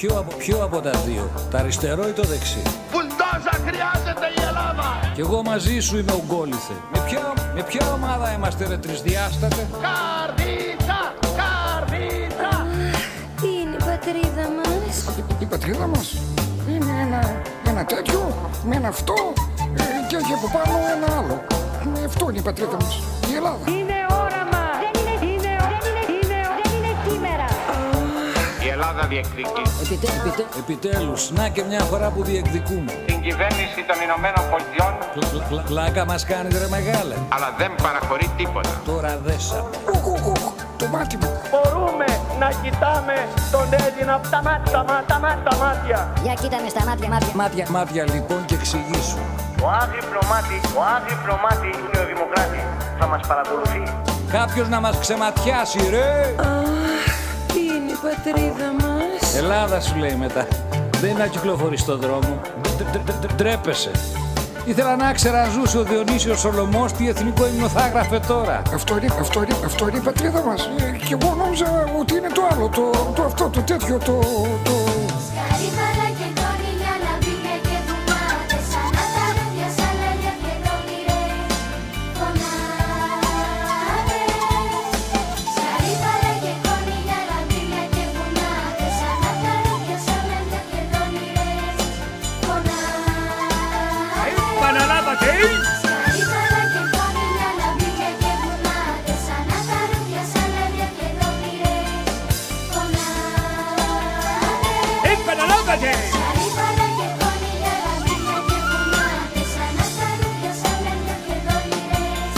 Ποιο από, ποιο από τα δύο, τα αριστερό ή το δεξί. Μπουλντόζα χρειάζεται η Ελλάδα! Κι εγώ μαζί σου είμαι ο Γκόλιθε. Με ποια, με ποια ομάδα είμαστε ρε τρισδιάστατε; Καρδίτσα! Καρδίτσα! Τι είναι η πατρίδα μας; Η πατρίδα μας είναι ένα, ένα τέτοιο με ένα αυτό ε, και έχει από πάνω ένα άλλο. Ε, Αυτό είναι η πατρίδα μας, η Ελλάδα. Η Ελλάδα διεκδικεί Επιτε, επιτε, επιτέλους, να και μια φορά που διεκδικούμε. την κυβέρνηση των Ηνωμένων Πολιτειών, Πλ- πλ- πλ- Πλάκα μας κάνεις ρε μεγάλε. αλλά δεν παραχωρεί τίποτα. Τώρα δέσαμε. Οχ, οχ, οχ, το μάτι μου. Μπορούμε να κοιτάμε τον Έλληνα από τα μάτια, τα μάτια, τα μάτια, τα μάτια. Για κοίταμε στα μάτια, μάτια. Μάτια, μάτια λοιπόν και εξηγήσου. Ο άγρυπνο μάτι, ο άγρυπνο μάτι είναι ο Δημοκράτης. Θα μας παρακολουθεί. Κάποιος να μας ξεματιάσει ρε. Τι είναι η πατρίδα μας. Ελλάδα σου λέει μετά. Δεν είναι να κυκλοφορείς στον δρόμο. Ντ- ντ- ντ- Ντρέπεσαι. Ήθελα να ξέρα αν ζούσε ο Διονύσιος Σολομός τι εθνικό ύμνο θα έγραφε τώρα. Αυτό είναι, αυτό είναι, αυτό είναι η πατρίδα μας. Ε, Και εγώ νόμιζα ότι είναι το άλλο, το, το αυτό, το τέτοιο, το... το... Επαναλάβατε! Σκαρίπαλα και κόνιλια, λαμπίκια και βουνάδες Σαν να τα ρούδια, σαν λαλιά και δόνηρες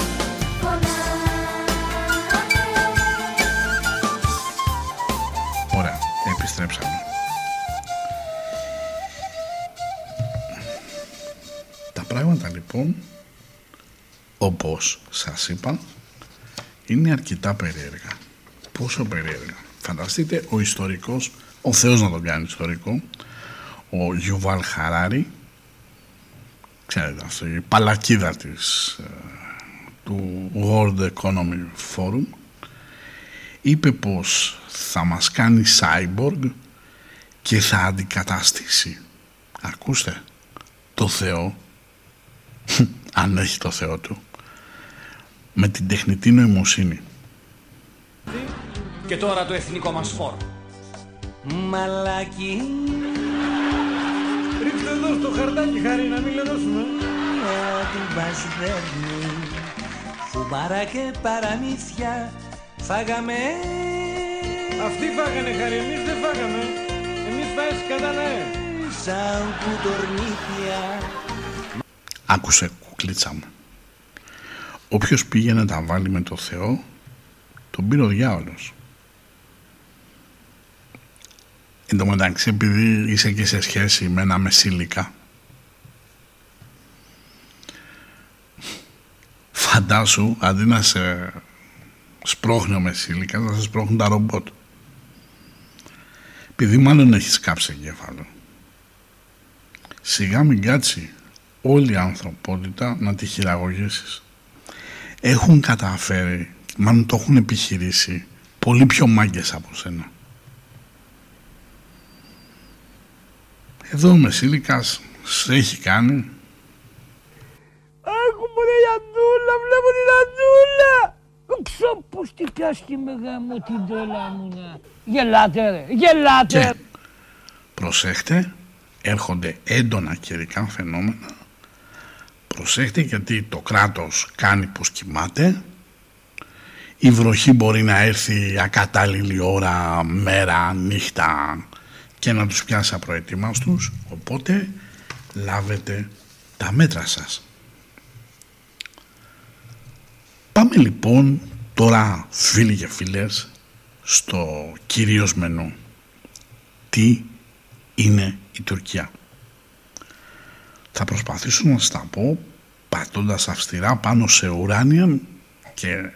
φωνάδες Ωραία, επιστρέψαμε. Τα πράγματα λοιπόν, όπως σας είπα, είναι αρκετά περίεργα. Πόσο περίεργα. Φανταστείτε ο ιστορικός, ο Θεός να τον κάνει ιστορικό, ο Γιουβάλ Χαράρη, ξέρετε αυτό, η παλακίδα της, ε, του World Economic Forum, είπε πως θα μας κάνει cyborg και θα αντικαταστήσει. Ακούστε το Θεό αν έχει το Θεό του με την τεχνητή νοημοσύνη. Και τώρα το εθνικό μας φόρο. Μαλάκι. Ρίξτε εδώ στο χαρτάκι, χάρη, να μην λερώσουμε. Του μας δέρνει Φουμάρα και παραμύθια Φάγαμε Αυτοί φάγανε, χάρη, εμείς δεν φάγαμε. Εμείς φάγαμε κατά ναι. Σαν κουτορνίκια άκουσε κουκλίτσα μου όποιος πήγε να τα βάλει με το Θεό τον πήρε ο διάολος Εν τω μεταξύ επειδή είσαι και σε σχέση με ένα μεσήλικα φαντάσου αντί να σε σπρώχνει ο μεσήλικας να σε σπρώχνουν τα ρομπότ. Επειδή μάλλον έχεις κάψει εγκέφαλο σιγά μην κάτσει όλη η ανθρωπότητα να τη χειραγωγήσεις. Έχουν καταφέρει μάλλον το έχουν επιχειρήσει πολύ πιο μάγκες από σένα εδώ ο Μεσήλικας σε έχει κάνει Άκου μωρέ η Αντούλα, βλέπω την Αντούλα. Ξόπους τι πιάστηκε με γάμο την τρέλα μου να. Γελάτε ρε, γελάτε. Και προσέχτε, έρχονται έντονα καιρικά φαινόμενα. Προσέχτε γιατί το κράτος κάνει πως κοιμάται. Η βροχή μπορεί να έρθει ακατάλληλη ώρα, μέρα, νύχτα και να τους πιάσει απροετοίμαστους. Οπότε λάβετε τα μέτρα σας. Πάμε λοιπόν τώρα φίλοι και φίλες στο κυρίως μενού. Τι είναι η Τουρκία; Θα προσπαθήσω να σας τα πω πατώντας αυστηρά πάνω σε ουράνια και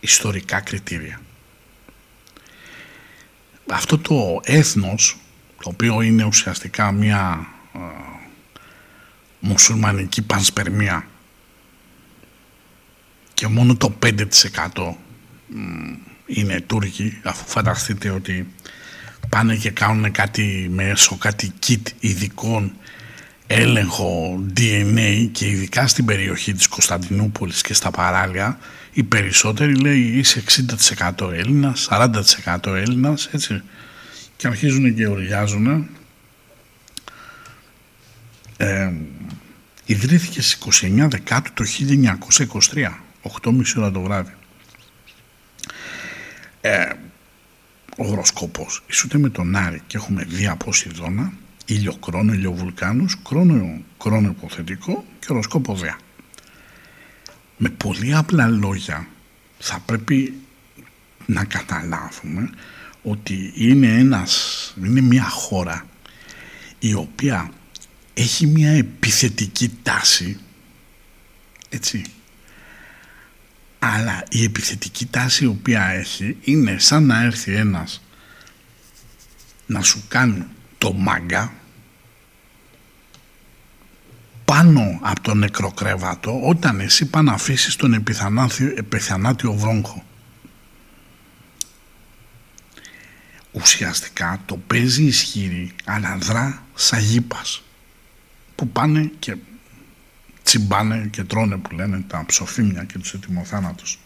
ιστορικά κριτήρια. Αυτό το έθνος, το οποίο είναι ουσιαστικά μια ε, μουσουλμανική πανσπερμία και μόνο το 5% μ, είναι Τούρκοι, αφού φανταστείτε ότι πάνε και κάνουν κάτι μέσω, κάτι kit ειδικών έλεγχο DNA και ειδικά στην περιοχή της Κωνσταντινούπολης και στα παράλια οι περισσότεροι λέει είσαι 60% Έλληνας, 40% Έλληνας έτσι. Και αρχίζουν και οργιάζουν ε, ιδρύθηκε στις 29 Δεκάτου το 1923 8.30 ώρα το βράδυ. Ε, ο χοροσκόπος ισούται με τον Άρη και έχουμε δία Ποσειδώνα ήλιο κρόνο, ήλιο βουλκάνους κρόνο, κρόνο υποθετικό και οροσκόπο δέα με πολύ απλά λόγια θα πρέπει να καταλάβουμε ότι είναι ένας, είναι μια χώρα η οποία έχει μια επιθετική τάση έτσι. Αλλά η επιθετική τάση η οποία έχει είναι σαν να έρθει ένας να σου κάνει το μάγκα πάνω από το νεκροκρέβατο όταν εσύ πάνε να αφήσεις τον επιθανάτιο βρόγχο. Ουσιαστικά το παίζει ισχυρή αλλά δρά σαγίπας που πάνε και τσιμπάνε και τρώνε που λένε τα ψοφίμια και τους ετοιμοθάνατους.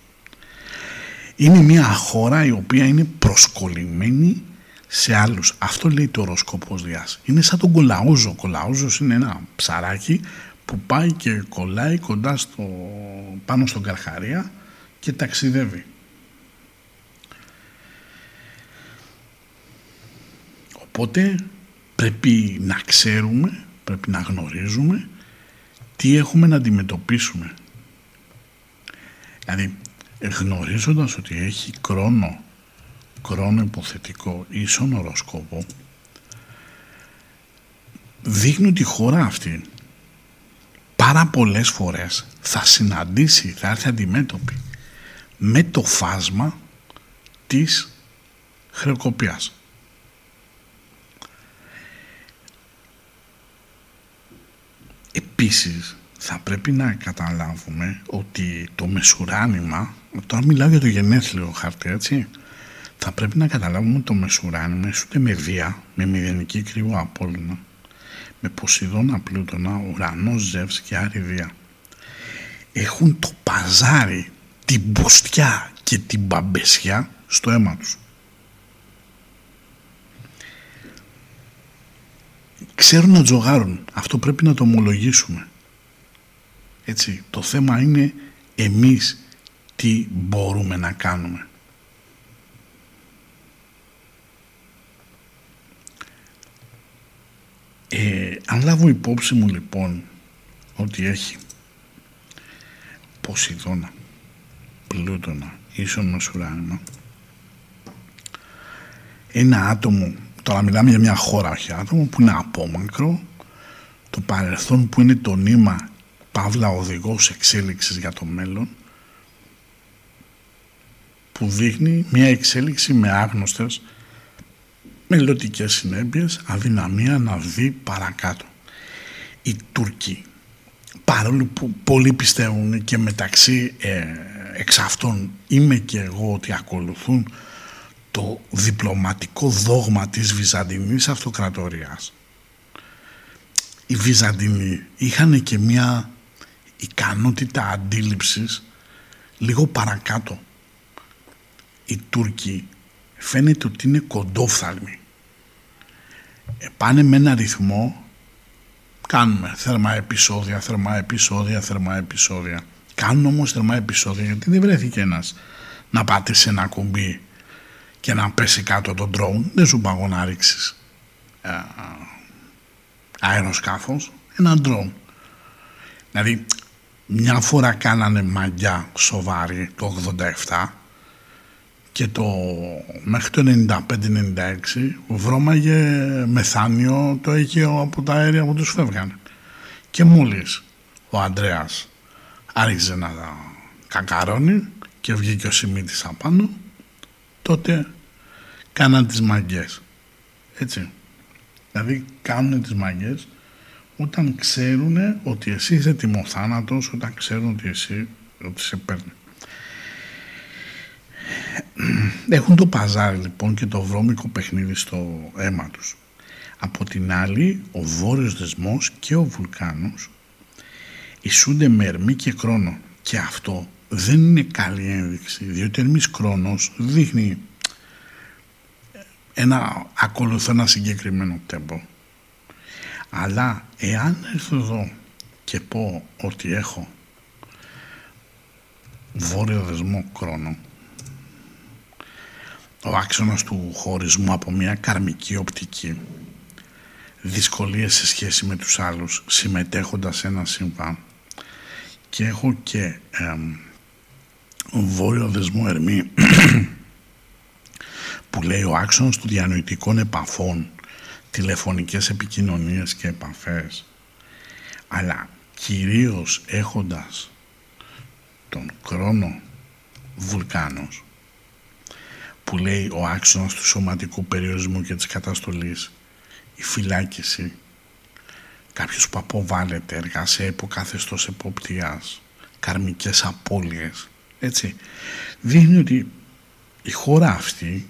Είναι μια χώρα η οποία είναι προσκολλημένη σε άλλους. Αυτό λέει το οροσκόπος Διάς. Είναι σαν τον κολαούζο. Ο κολαούζος είναι ένα ψαράκι που πάει και κολλάει κοντά στο, πάνω στον Καρχαρία και ταξιδεύει. Οπότε πρέπει να ξέρουμε, πρέπει να γνωρίζουμε τι έχουμε να αντιμετωπίσουμε. Δηλαδή γνωρίζοντας ότι έχει κρόνο κρόνο υποθετικό ίσον οροσκόπο δείχνει ότι η χώρα αυτή πάρα πολλές φορές θα συναντήσει, θα έρθει αντιμέτωπη με το φάσμα της χρεοκοπίας. Επίσης θα πρέπει να καταλάβουμε ότι το μεσουράνημα, τώρα μιλάω για το γενέθλιο χαρτί έτσι, θα πρέπει να καταλάβουμε το μεσουράνημα ούτε με βία, με μηδενική κρύο απόλυνα, με Ποσειδώνα Πλούτονα, ουρανό Ζεύς και Άρη Έχουν το παζάρι, την μπουστιά και την μπαμπεσιά στο αίμα τους. Ξέρουν να τζογάρουν. Αυτό πρέπει να το ομολογήσουμε. Έτσι, το θέμα είναι εμείς τι μπορούμε να κάνουμε. Ε, αν λάβω υπόψη μου λοιπόν ότι έχει Ποσειδώνα, Πλούτονα, ίσον Μεσουράνημα ένα άτομο, τώρα μιλάμε για μια χώρα όχι άτομο που είναι απόμακρο το παρελθόν που είναι το νήμα παύλα οδηγός εξέλιξης για το μέλλον που δείχνει μια εξέλιξη με άγνωστες μελλοντικές συνέπειες, αδυναμία να δει παρακάτω. Οι Τούρκοι, παρόλο που πολλοί πιστεύουν και μεταξύ ε, εξ αυτών είμαι και εγώ ότι ακολουθούν το διπλωματικό δόγμα της Βυζαντινής Αυτοκρατορίας. Οι Βυζαντινοί είχαν και μια ικανότητα αντίληψης λίγο παρακάτω. Οι Τούρκοι φαίνεται ότι είναι κοντόφθαλμοι. Ε, πάνε με ένα ρυθμό, κάνουμε θερμά επεισόδια, θερμά επεισόδια, θερμά επεισόδια. Κάνουν όμως θερμά επεισόδια γιατί δεν βρέθηκε ένας να πατήσει ένα κουμπί και να πέσει κάτω το drone. Δεν σου παγώ να ρίξεις ε, αεροσκάφος, ένα drone. Δηλαδή μια φορά κάνανε μαγιά σοβαρή το 87 και το μέχρι το 95-96 βρώμαγε μεθάνιο το είχε από τα αέρια που τους φεύγανε. Και μόλις ο Ανδρέας άρχιζε να κακαρώνει και βγήκε ο Σιμίτης απάνω, τότε κάναν τις μαγκές. Έτσι. Δηλαδή κάνουν τις μαγκές όταν ξέρουν ότι εσύ είσαι τιμοθάνατος, όταν ξέρουν ότι εσύ ότι σε παίρνει. Έχουν το παζάρι λοιπόν και το βρώμικο παιχνίδι στο αίμα τους. Από την άλλη, ο βόρειος δεσμός και ο βουλκάνος ισούνται με ερμή και κρόνο και αυτό δεν είναι καλή ένδειξη διότι ερμής κρόνος δείχνει ένα, ακολουθώ ένα συγκεκριμένο τέμπο αλλά εάν έρθω εδώ και πω ότι έχω βόρειο δεσμό κρόνο ο άξονας του χωρισμού από μια καρμική οπτική. Δυσκολίες σε σχέση με τους άλλους συμμετέχοντας σε ένα σύμπαν. Και έχω και εμ, βόρειο δεσμό ερμή που λέει ο άξονας του διανοητικών επαφών τηλεφωνικές επικοινωνίες και επαφές αλλά κυρίως έχοντας τον κρόνο βουλκάνος που λέει ο άξονας του σωματικού περιορισμού και της καταστολής. Η φυλάκιση. Κάποιος που αποβάλλεται εργασία υποκαθεστώς εποπτείας. Καρμικές απώλειες. Έτσι. Δείχνει ότι η χώρα αυτή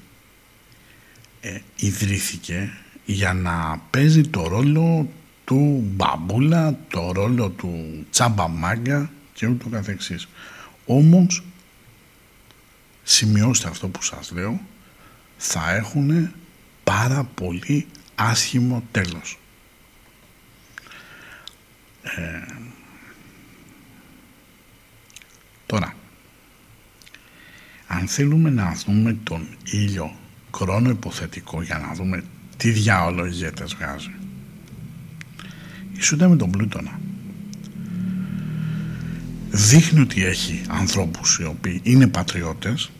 ε, ιδρύθηκε για να παίζει το ρόλο του μπαμπούλα, το ρόλο του τσάμπα και ούτω καθεξής. Όμως, σημειώστε αυτό που σας λέω, θα έχουν πάρα πολύ άσχημο τέλος. Ε, τώρα, αν θέλουμε να δούμε τον Ήλιο Κρόνο υποθετικό για να δούμε τι διάολο ηγέτες βγάζει. Ισούται με τον Πλούτωνα. Δείχνει ότι έχει ανθρώπους οι οποίοι είναι πατριώτες,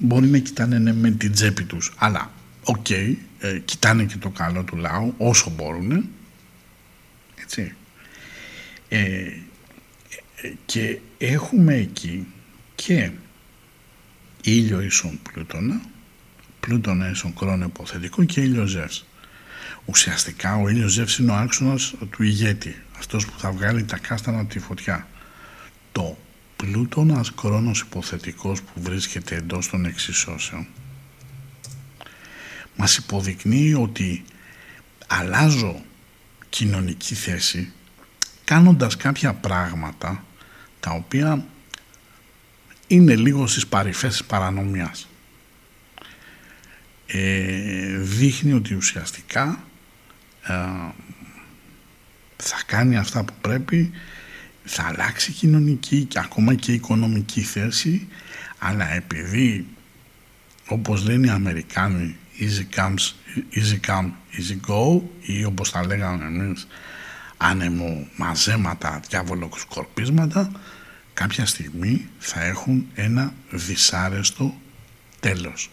μπορεί να κοιτάνε ναι, με την τσέπη τους, αλλά οκ, ε, κοιτάνε και το καλό του λαού όσο μπορούν, έτσι. Ε, ε, και έχουμε εκεί και ήλιο ίσον Πλούτονα, Πλούτονα ίσον χρόνο υποθετικό και ήλιο Ζεύς. Ουσιαστικά ο ήλιος Ζεύς είναι ο άξονας του ηγέτη, αυτός που θα βγάλει τα κάστανα από τη φωτιά. Το Πλούτονας χρόνος υποθετικός που βρίσκεται εντός των εξισώσεων μας υποδεικνύει ότι αλλάζω κοινωνική θέση κάνοντας κάποια πράγματα τα οποία είναι λίγο στις παρυφές της παρανομιάς. Ε, δείχνει ότι ουσιαστικά ε, θα κάνει αυτά που πρέπει, θα αλλάξει κοινωνική και ακόμα και οικονομική θέση, αλλά επειδή όπως λένε οι Αμερικάνοι easy comes, easy come, easy go ή όπως τα λέγαμε εμείς άνεμο μαζέματα, διάβολο σκορπίσματα κάποια στιγμή θα έχουν ένα δυσάρεστο τέλος.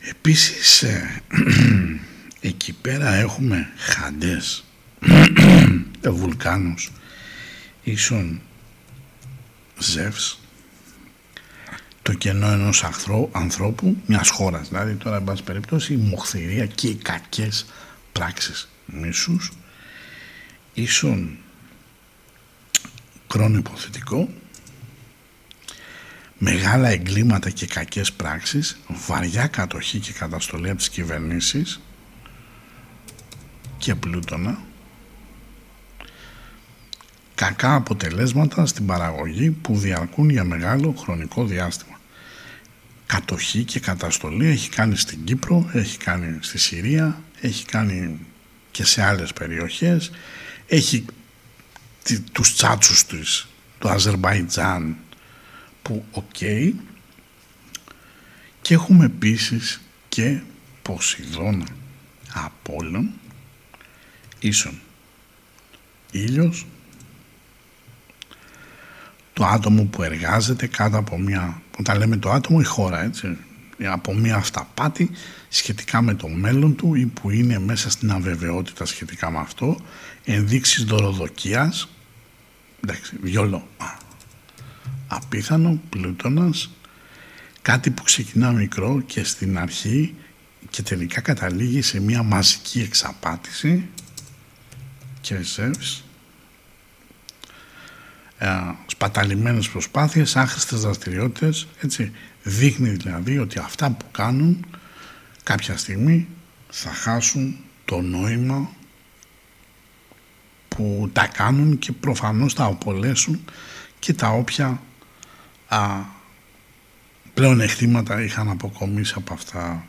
Επίσης ε, εκεί πέρα έχουμε χαντές. Βουλκάνους. Ίσον Ζεύς. Το κενό ενός ανθρώπου, ανθρώπου μιας χώρας. Δηλαδή τώρα εν πάση περιπτώσει η μοχθηρία και οι κακές πράξεις μίσους. Ίσον χρόνο υποθετικό. Μεγάλα εγκλήματα και κακές πράξεις. Βαριά κατοχή και καταστολή από τις κυβερνήσεις και Πλούτωνα. Κακά αποτελέσματα στην παραγωγή που διαρκούν για μεγάλο χρονικό διάστημα. Κατοχή και καταστολή έχει κάνει στην Κύπρο, έχει κάνει στη Συρία, έχει κάνει και σε άλλες περιοχές, έχει τους τσάτσους τους, το Αζερβαϊτζάν που οκ. Και έχουμε επίσης και Ποσειδώνα. Απόλλων ίσον. Ήλιος. Το άτομο που εργάζεται κάτω από μια, όταν λέμε το άτομο η χώρα έτσι, από μια αυταπάτη σχετικά με το μέλλον του ή που είναι μέσα στην αβεβαιότητα σχετικά με αυτό ενδείξεις δωροδοκίας εντάξει, βιολό απίθανο, πλούτονας κάτι που ξεκινά μικρό και στην αρχή και τελικά καταλήγει σε μια μαζική εξαπάτηση και σεύς ε, σπαταλημένες προσπάθειες, άχρηστες δραστηριότητες, έτσι. Δείχνει δηλαδή ότι αυτά που κάνουν κάποια στιγμή θα χάσουν το νόημα που τα κάνουν και προφανώς θα απολέσουν και τα όποια α, πλέον εχθήματα είχαν αποκομίσει από αυτά.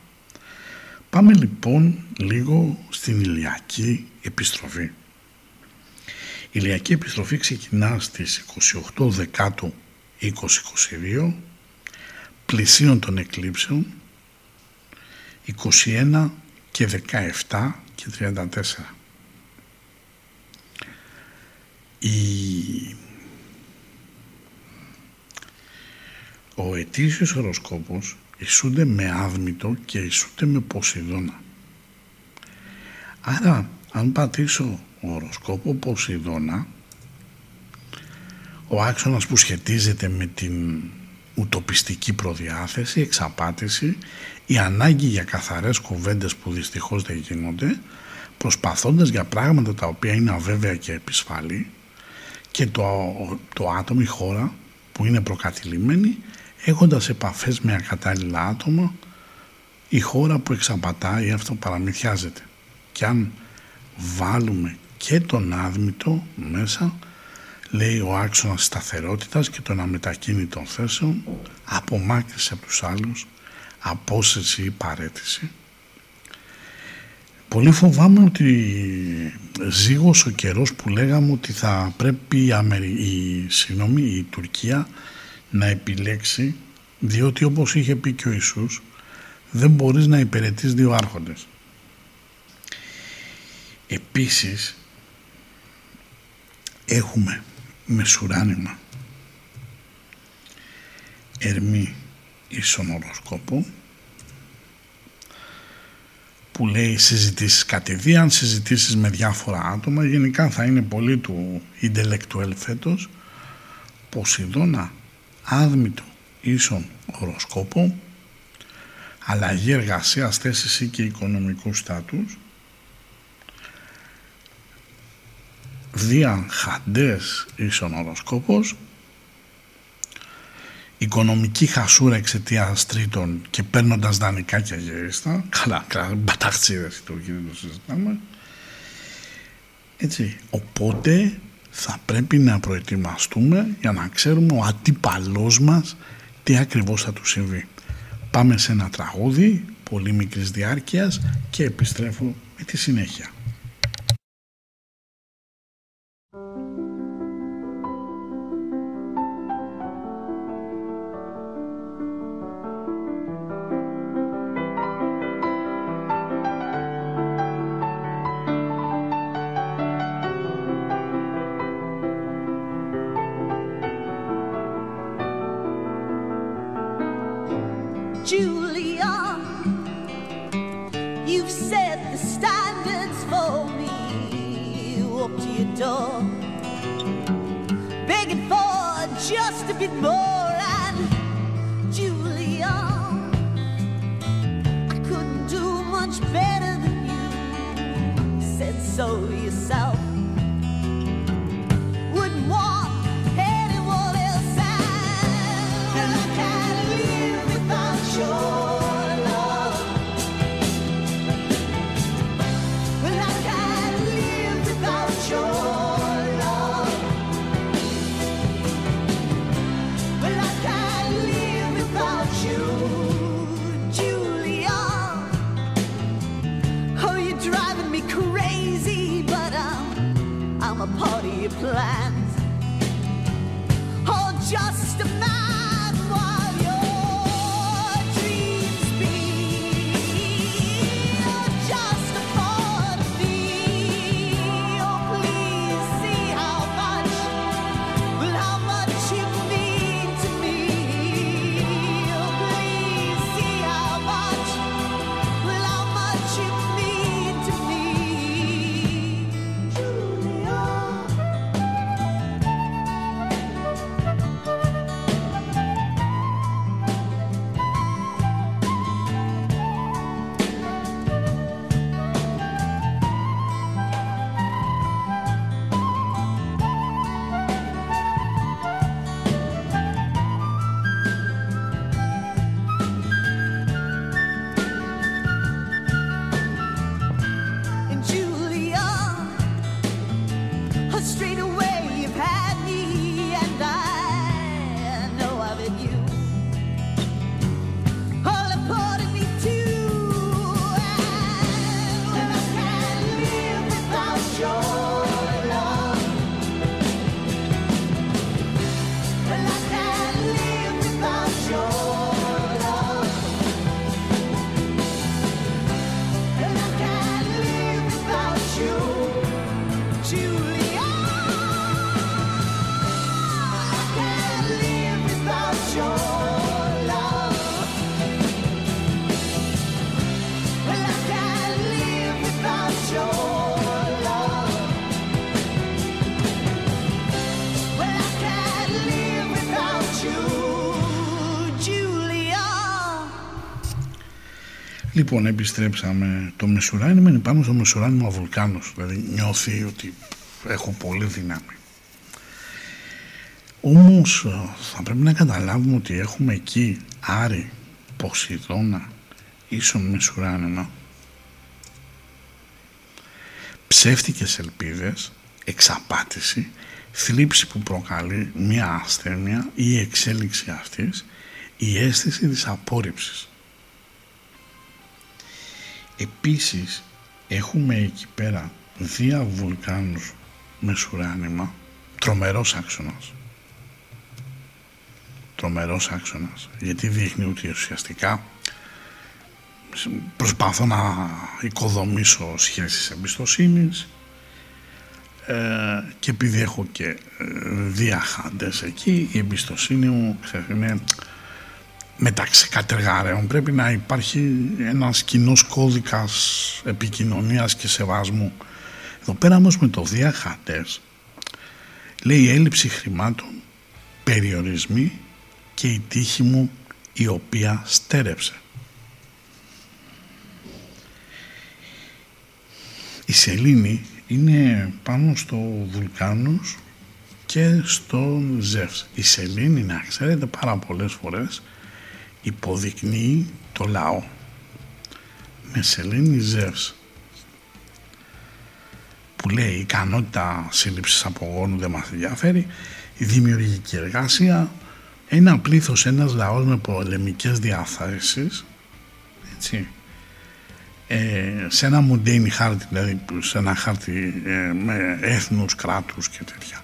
Πάμε λοιπόν λίγο στην ηλιακή επιστροφή. Η ηλιακή επιστροφή ξεκινά στις 28 Δεκάτου 2022 πλησίων των εκλήψεων 21 και 17 και 34. Η... Ο ετήσιος οροσκόπος ισούνται με άδμητο και ισούνται με Ποσειδώνα. Άρα, αν πατήσω οροσκόπο Ποσειδώνα, ο άξονας που σχετίζεται με την ουτοπιστική προδιάθεση, εξαπάτηση, η ανάγκη για καθαρές κουβέντες που δυστυχώς δεν γίνονται, προσπαθώντας για πράγματα τα οποία είναι αβέβαια και επισφαλή και το, το άτομο, η χώρα που είναι προκατηλημένη, έχοντας επαφές με ακατάλληλα άτομα, η χώρα που εξαπατάει αυτό παραμυθιάζεται. Και αν βάλουμε και τον άδμητο μέσα, λέει ο άξονας σταθερότητας και των αμετακίνητων θέσεων, απομάκρυση από τους άλλους, απόσυρση ή παρέτηση. Πολύ φοβάμαι ότι ζήγος ο καιρός που λέγαμε ότι θα πρέπει η, Αμερι... η, συγγνώμη, η Τουρκία να επιλέξει διότι όπως είχε πει και ο Ιησούς δεν μπορείς να υπηρετείς δύο άρχοντες. Επίσης έχουμε μεσουράνημα. Ερμή ίσον οροσκόπο που λέει συζητήσεις κατηδίαν, συζητήσεις με διάφορα άτομα. Γενικά θα είναι πολύ του intellectual φέτος Ποσειδώνα άδμητο ίσον οροσκόπο αλλαγή εργασίας θέσης ή και οικονομικούς στάτους Δίαν χαντές ίσον οροσκόπος οικονομική χασούρα εξαιτίας τρίτων και παίρνοντας δανεικά και αγερίστα. Καλά, καλά, μπαταχτσίδε η Τουρκία δεν το συζητάμε. Έτσι. Οπότε θα πρέπει να προετοιμαστούμε για να ξέρουμε ο αντίπαλός μας τι ακριβώς θα του συμβεί. Πάμε σε ένα τραγούδι πολύ μικρής διάρκειας και επιστρέφω με τη συνέχεια. it more. Λοιπόν, επιστρέψαμε. Το μεσουράνι είναι πάνω στο μεσουράνιμο βουλκάνος. Δηλαδή νιώθει ότι έχω πολύ δύναμη. Όμως ε, θα πρέπει να καταλάβουμε ότι έχουμε εκεί Άρη, Ποσειδώνα, ίσον μεσουράνινα. Ψεύτικες ελπίδες, εξαπάτηση, θλίψη που προκαλεί μια ασθένεια ή η εξέλιξη αυτής, η αίσθηση της απόρριψης. Επίσης έχουμε εκεί πέρα δύο βουλκάνους μεσουράνημα, τρομερός άξονας. Τρομερός άξονας, γιατί δείχνει ότι ουσιαστικά προσπαθώ να οικοδομήσω σχέσεις εμπιστοσύνης ε, και επειδή έχω και ε, διαχάντες εκεί η εμπιστοσύνη μου ξέρεις, είναι μεταξύ κατεργάρεων πρέπει να υπάρχει ένας κοινός κώδικας επικοινωνίας και σεβασμού. Εδώ πέρα όμως με το διαχάντες λέει έλλειψη χρημάτων περιορισμοί και η τύχη μου η οποία στέρεψε. Η σελήνη είναι πάνω στο βουλκάνος και στον Ζεύς. Η σελήνη, να ξέρετε, πάρα πολλές φορές υποδεικνύει το λαό. Με σελήνη Ζεύς που λέει η ικανότητα σύλληψης απογόνου δεν μας ενδιαφέρει, η δημιουργική εργασία, ένα πλήθος, ένας λαός με πολεμικές διαθέσεις, έτσι, ε, σε ένα μοντέινι χάρτη, δηλαδή σε ένα χάρτη ε, με έθνους, κράτους και τέτοια,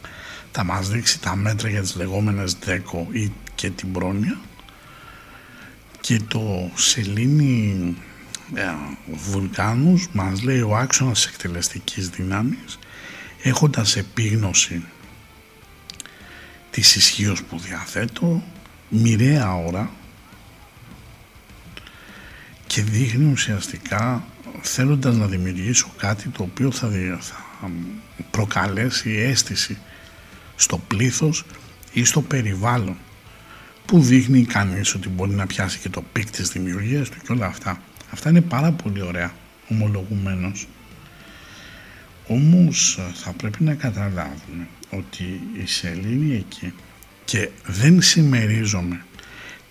θα μας δείξει τα μέτρα για τις λεγόμενες ΔΕΚΟ ή και την πρόνοια και το σελήνι ε, βουλκάνους μας λέει ο άξονας εκτελεστικής δύναμης έχοντας επίγνωση της ισχύως που διαθέτω μοιραία ώρα και δείχνει ουσιαστικά θέλοντας να δημιουργήσω κάτι το οποίο θα, δι- θα προκαλέσει αίσθηση στο πλήθος ή στο περιβάλλον που δείχνει κανείς ότι μπορεί να πιάσει και το peak της δημιουργίας του και όλα αυτά. Αυτά είναι πάρα πολύ ωραία ομολογουμένως. Όμως θα πρέπει να καταλάβουμε ότι η σελήνη εκεί και δεν συμμερίζομαι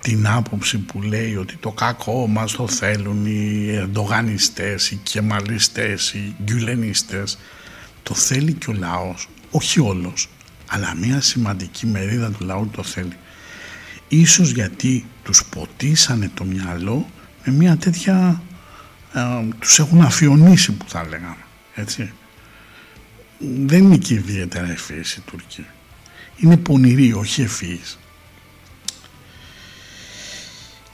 την άποψη που λέει ότι το κακό μας το θέλουν οι ερντογανιστές, οι κεμαλιστές, οι γκουλενιστές. Το θέλει και ο λαός, όχι όλος, αλλά μια σημαντική μερίδα του λαού το θέλει. Ίσως γιατί τους ποτίσανε το μυαλό με μια τέτοια... Ε, τους έχουν αφιονίσει που θα λέγαμε, έτσι. Δεν είναι και ιδιαίτερα ευφύης η Τουρκία. Είναι πονηρή, όχι ευφύης.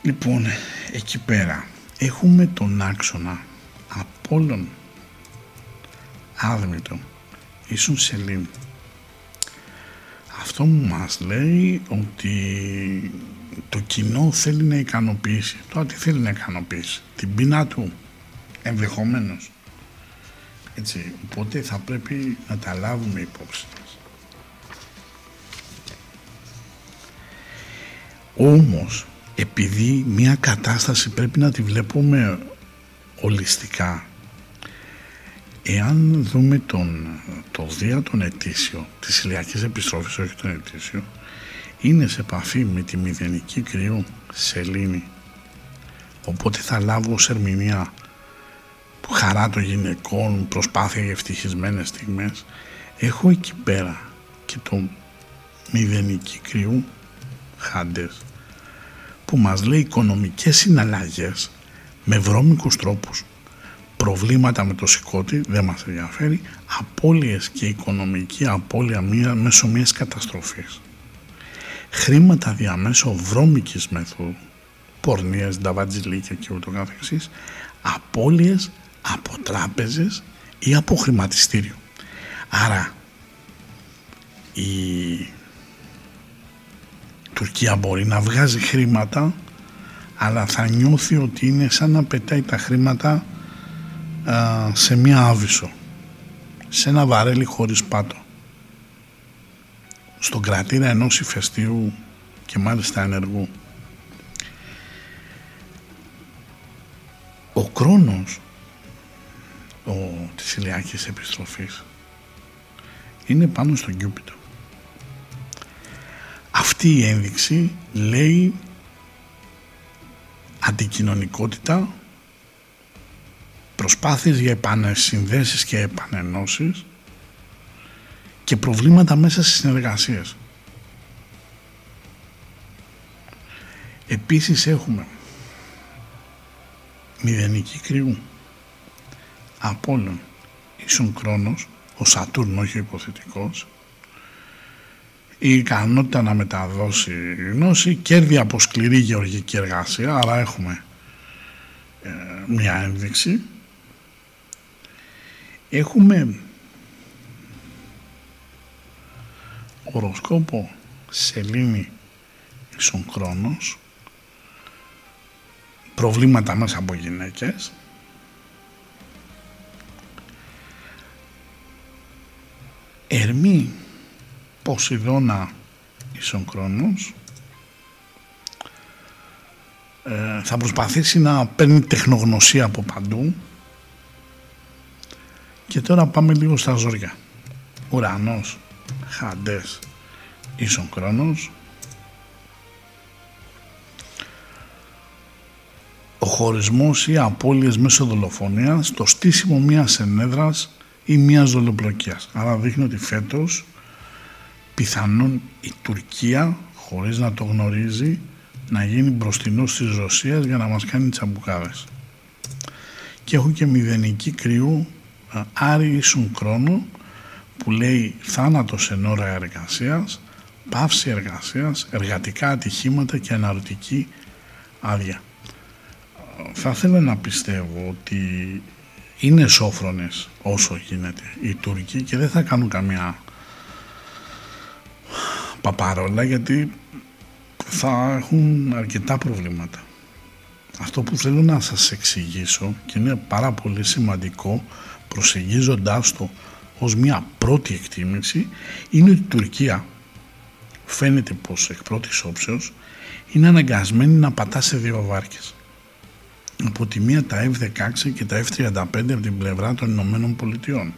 Λοιπόν, εκεί πέρα έχουμε τον άξονα Απόλλων άδμητο ίσον σελήνη. Αυτό μου μας λέει ότι το κοινό θέλει να ικανοποιήσει. Το τι θέλει να ικανοποιήσει. Την πείνα του ενδεχομένως. Έτσι, οπότε θα πρέπει να τα λάβουμε υπόψη μας. Όμως, επειδή μια κατάσταση πρέπει να τη βλέπουμε ολιστικά, εάν δούμε τον, το δία τον ετήσιο, της ηλιακής επιστροφής, όχι τον ετήσιο, είναι σε επαφή με τη μηδενική κρύο σελήνη. Οπότε θα λάβω ως ερμηνεία χαρά των γυναικών, προσπάθεια για ευτυχισμένες στιγμές. Έχω εκεί πέρα και το μηδενική κρυού χάντες που μας λέει οικονομικές συναλλαγές με βρώμικους τρόπους προβλήματα με το σηκώτη δεν μας ενδιαφέρει απώλειες και οικονομική απώλεια μία, μέσω μιας καταστροφής. Χρήματα διαμέσω βρώμικης μεθόδου πορνείες, νταβατζιλίκια και ούτω καθεξής απώλειες από τράπεζες ή από χρηματιστήριο. Άρα η Τουρκία μπορεί να βγάζει χρήματα αλλά θα νιώθει ότι είναι σαν να πετάει τα χρήματα α, σε μία άβυσο. Σε ένα βαρέλι χωρίς πάτο. Στον κρατήρα ενός ηφαιστείου και μάλιστα ενεργού. Ο Ο κρόνος ο, της ηλιακής επιστροφής είναι πάνω στον Κιούπιτο. Αυτή η ένδειξη λέει αντικοινωνικότητα, προσπάθειες για επανεσυνδέσεις και επανενώσεις και προβλήματα μέσα στις συνεργασίες. Επίσης έχουμε μηδενική κρυού, Απόλλων, ίσον Κρόνος, ο Σατούρν όχι ο υποθετικός, η ικανότητα να μεταδώσει γνώση, κέρδη από σκληρή γεωργική εργασία, άρα έχουμε ε, μια ένδειξη. Έχουμε οροσκόπο σελήνη ίσον Κρόνος, προβλήματα μέσα από γυναίκες, Ερμή Ποσειδώνα ίσον Κρόνος ε, θα προσπαθήσει να παίρνει τεχνογνωσία από παντού και τώρα πάμε λίγο στα ζόρια. Ουρανός χαντές ίσον Κρόνος ο χωρισμός ή απώλειες μέσω δολοφονίας το στήσιμο μιας ενέδρας ή μιας δολοπλοκίας άρα δείχνει ότι φέτος πιθανόν η Τουρκία χωρίς να το γνωρίζει να γίνει μπροστινός της Ρωσίας για να μας κάνει τσαμπουκάδες. Και έχω και μηδενική κρυού Άρη ίσον χρόνο που λέει θάνατος εν ώρα εργασίας, πάυση εργασίας, εργατικά ατυχήματα και αναρωτική άδεια. Θα ήθελα να πιστεύω ότι είναι σόφρονες όσο γίνεται οι Τούρκοι και δεν θα κάνουν καμία παπαρόλα γιατί θα έχουν αρκετά προβλήματα. Αυτό που θέλω να σας εξηγήσω και είναι πάρα πολύ σημαντικό προσεγγίζοντάς το ως μια πρώτη εκτίμηση είναι ότι η Τουρκία φαίνεται πως εκ πρώτης όψεως είναι αναγκασμένη να πατά σε δύο βάρκες. Από τη μία τα F-16 και τα F-35 από την πλευρά των Ηνωμένων Πολιτειών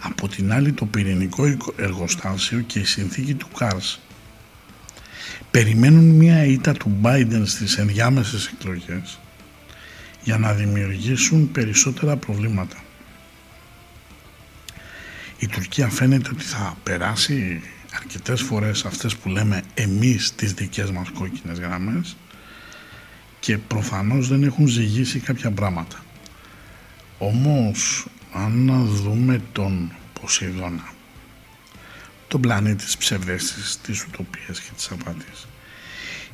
από την άλλη το πυρηνικό εργοστάσιο και η συνθήκη του Κάρς περιμένουν μια ήττα του Biden στις ενδιάμεσες εκλογές για να δημιουργήσουν περισσότερα προβλήματα. Η Τουρκία φαίνεται ότι θα περάσει αρκετές φορές αυτές που λέμε εμείς τις δικές μας κόκκινες γραμμές και προφανώς δεν έχουν ζυγίσει κάποια πράγματα. Όμως αν δούμε τον Ποσειδώνα τον πλανήτη της ψευδέστησης, της ουτοπίας και της απάτης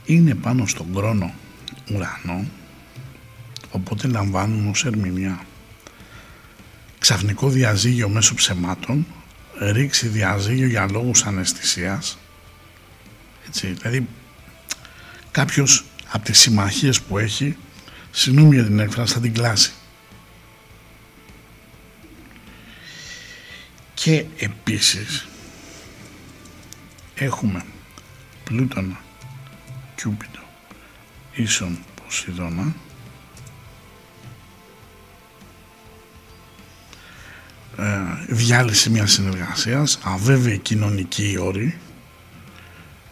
είναι πάνω στον κρόνο ουρανό οπότε λαμβάνουν ως ερμηνεία ξαφνικό διαζύγιο μέσω ψεμάτων ρήξη διαζύγιο για λόγους αναισθησίας. Έτσι, δηλαδή κάποιος από τις συμμαχίες που έχει συγγνώμη για την έκφραση θα την κλάσει. Και επίσης έχουμε Πλούτονα Κιούπιτο ίσον Ποσειδώνα διάλυση μιας συνεργασίας αβέβαιη κοινωνική όρη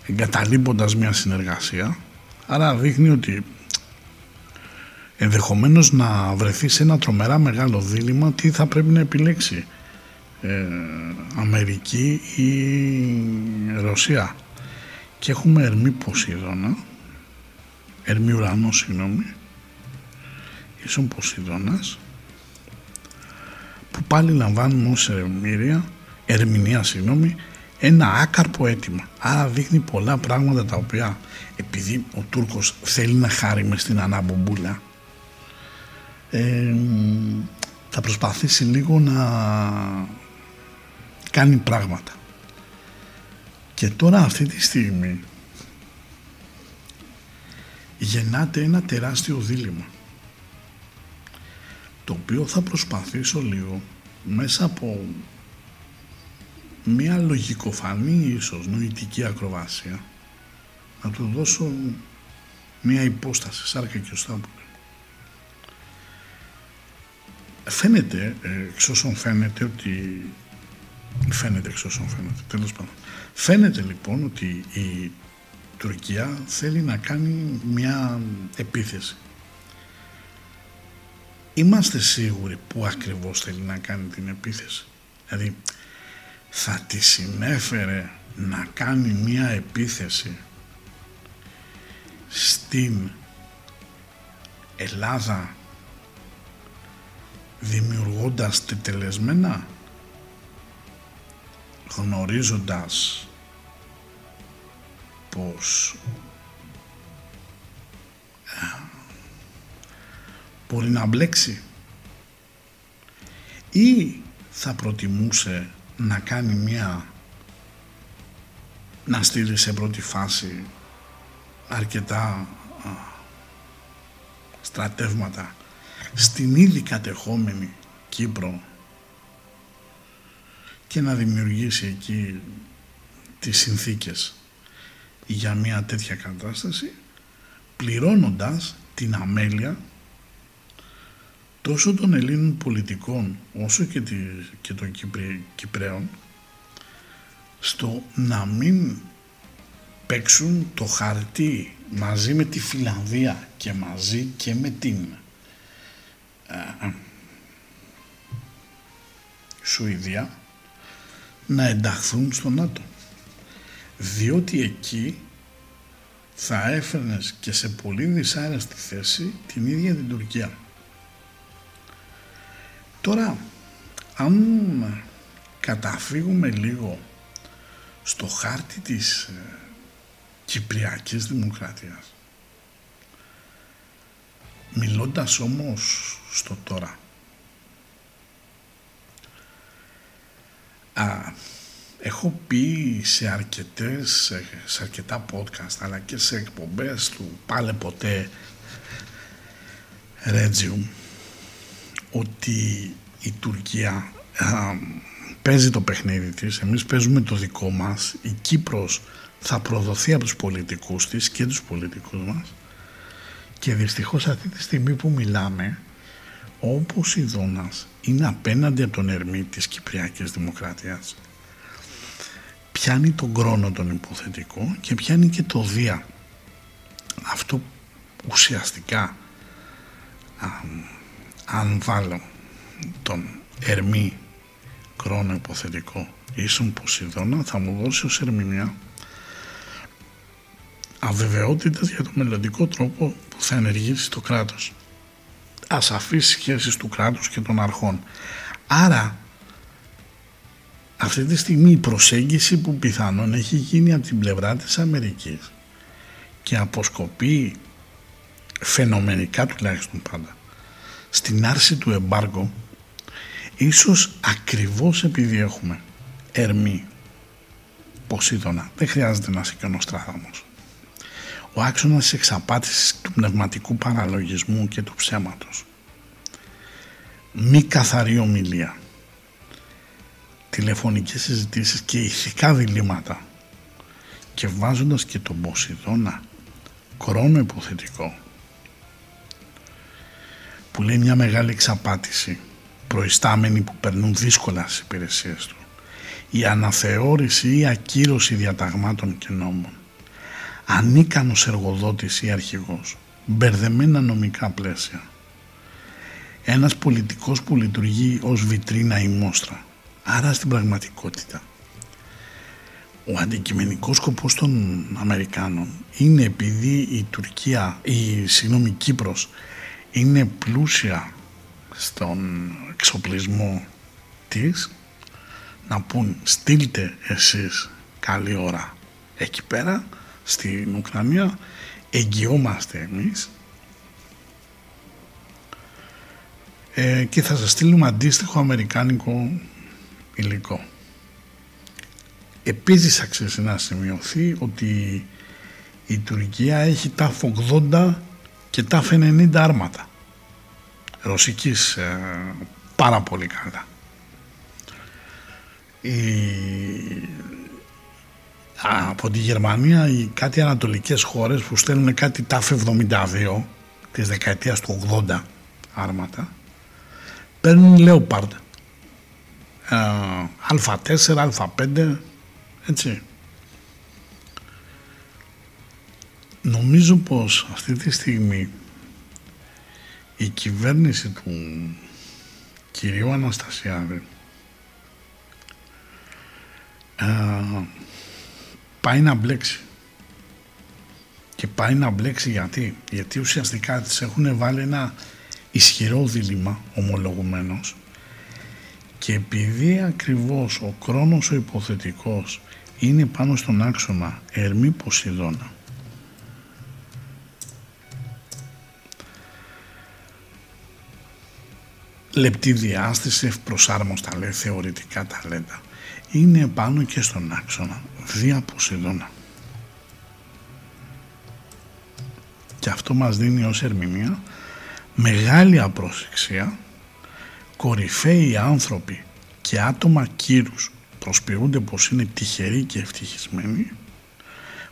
εγκαταλείποντας μια συνεργασία άρα δείχνει ότι ενδεχομένως να βρεθεί σε ένα τρομερά μεγάλο δίλημα τι θα πρέπει να επιλέξει ε, Αμερική ή Ρωσία. Και έχουμε Ερμή Ποσειδώνα Ερμή Ουρανός συγγνώμη ίσον Ποσειδώνας που πάλι λαμβάνουμε ως ερμήρια, ερμηνεία συγγνώμη ένα άκαρπο αίτημα άρα δείχνει πολλά πράγματα τα οποία επειδή ο Τούρκος θέλει να χάρει μες στην αναμπομπούλα ε, θα προσπαθήσει λίγο να κάνει πράγματα. Και τώρα αυτή τη στιγμή γεννάται ένα τεράστιο δίλημα το οποίο θα προσπαθήσω λίγο μέσα από μια λογικοφανή ίσως νοητική ακροβασία να του δώσω μια υπόσταση σάρκα και οστά φαίνεται, ε, εξ όσων φαίνεται ότι φαίνεται εξ όσων φαίνεται, τέλος πάντων. Φαίνεται λοιπόν ότι η Τουρκία θέλει να κάνει μια επίθεση. Είμαστε σίγουροι που ακριβώς θέλει να κάνει την επίθεση. Δηλαδή θα τη συνέφερε να κάνει μια επίθεση στην Ελλάδα δημιουργώντας τετελεσμένα γνωρίζοντας πως μπορεί να μπλέξει. Ή θα προτιμούσε να κάνει μια να στείλει σε πρώτη φάση αρκετά α, στρατεύματα στην ήδη κατεχόμενη Κύπρο και να δημιουργήσει εκεί τις συνθήκες για μια τέτοια κατάσταση πληρώνοντας την αμέλεια τόσο των Ελλήνων πολιτικών όσο και, τη, και των Κυπρι, Κυπρέων στο να μην παίξουν το χαρτί μαζί με τη Φιλανδία και μαζί και με την ε, Σουηδία να ενταχθούν στο ΝΑΤΟ διότι εκεί θα έφερνες και σε πολύ δυσάρεστη θέση την ίδια την Τουρκία. Τώρα, αν καταφύγουμε λίγο στο χάρτη της ε, Κυπριακής Δημοκρατίας, μιλώντας όμως στο τώρα, α, έχω πει σε αρκετές, σε αρκετά podcast αλλά και σε εκπομπές του Πάλε Ποτέ Ρέτζιου ότι η Τουρκία α, παίζει το παιχνίδι της, εμείς παίζουμε το δικό μας, η Κύπρος θα προδοθεί από τους πολιτικούς της και τους πολιτικούς μας. Και δυστυχώς αυτή τη στιγμή που μιλάμε όπως η Δόνας είναι απέναντι από τον Ερμή της Κυπριακής Δημοκρατίας πιάνει τον κρόνο τον υποθετικό και πιάνει και το δία. Αυτό ουσιαστικά α, αν βάλω τον ερμή κρόνο υποθετικό ίσον Ποσειδώνα θα μου δώσει ως ερμηνεία αβεβαιότητες για το μελλοντικό τρόπο που θα ενεργήσει το κράτος. Ασαφείς σχέσεις του κράτους και των αρχών. Άρα αυτή τη στιγμή η προσέγγιση που πιθανόν έχει γίνει από την πλευρά της Αμερικής και αποσκοπεί φαινομενικά τουλάχιστον πάντα στην άρση του εμπάργου ίσως ακριβώς επειδή έχουμε ερμή Ποσίδωνα δεν χρειάζεται να είσαι και ο Νοστράδαμος ο άξονας της εξαπάτησης του πνευματικού παραλογισμού και του ψέματος. Μη καθαρή ομιλία. Τηλεφωνικές συζητήσεις και ηθικά διλήμματα. Και βάζοντας και τον Ποσειδώνα κρόνο υποθετικό που λέει μια μεγάλη εξαπάτηση προϊστάμενοι που περνούν δύσκολα στις υπηρεσίες του. Η αναθεώρηση ή ακύρωση διαταγμάτων και νόμων. Ανίκανος εργοδότης ή αρχηγός. Μπερδεμένα νομικά πλαίσια. Ένας πολιτικός που λειτουργεί ως βιτρίνα ή μόστρα. Άρα στην πραγματικότητα. Ο αντικειμενικός σκοπός των Αμερικάνων είναι επειδή η Τουρκία, η συγγνώμη Κύπρος είναι πλούσια στον εξοπλισμό της να πούν στείλτε εσείς καλή ώρα εκεί πέρα στην Ουκρανία εγγυόμαστε εμείς ε, και θα σας στείλουμε αντίστοιχο αμερικάνικο υλικό. Επίσης αξίζει να σημειωθεί ότι η Τουρκία έχει τα 80 και τα 90 άρματα. Ρωσικής ε, πάρα πολύ καλά. Η, από τη Γερμανία οι κάτι ανατολικές χώρες που στέλνουν κάτι τα 72 της δεκαετίας του 80 άρματα παίρνουν Leopard. Ε, Α4, Α5 έτσι νομίζω πως αυτή τη στιγμή η κυβέρνηση του κυρίου Αναστασιάδη ε, πάει να μπλέξει. Και πάει να μπλέξει γιατί. Γιατί ουσιαστικά τις έχουν βάλει ένα ισχυρό δίλημα ομολογουμένος και επειδή ακριβώς ο χρόνος ο υποθετικός είναι πάνω στον άξονα Ερμή Ποσειδώνα λεπτή διάστηση, ευπροσάρμοστα λέει θεωρητικά ταλέντα. Είναι πάνω και στον άξονα Δία Ποσειδώνα και αυτό μας δίνει ως ερμηνεία μεγάλη απρόσεξια κορυφαίοι άνθρωποι και άτομα κύρους προσποιούνται πως είναι τυχεροί και ευτυχισμένοι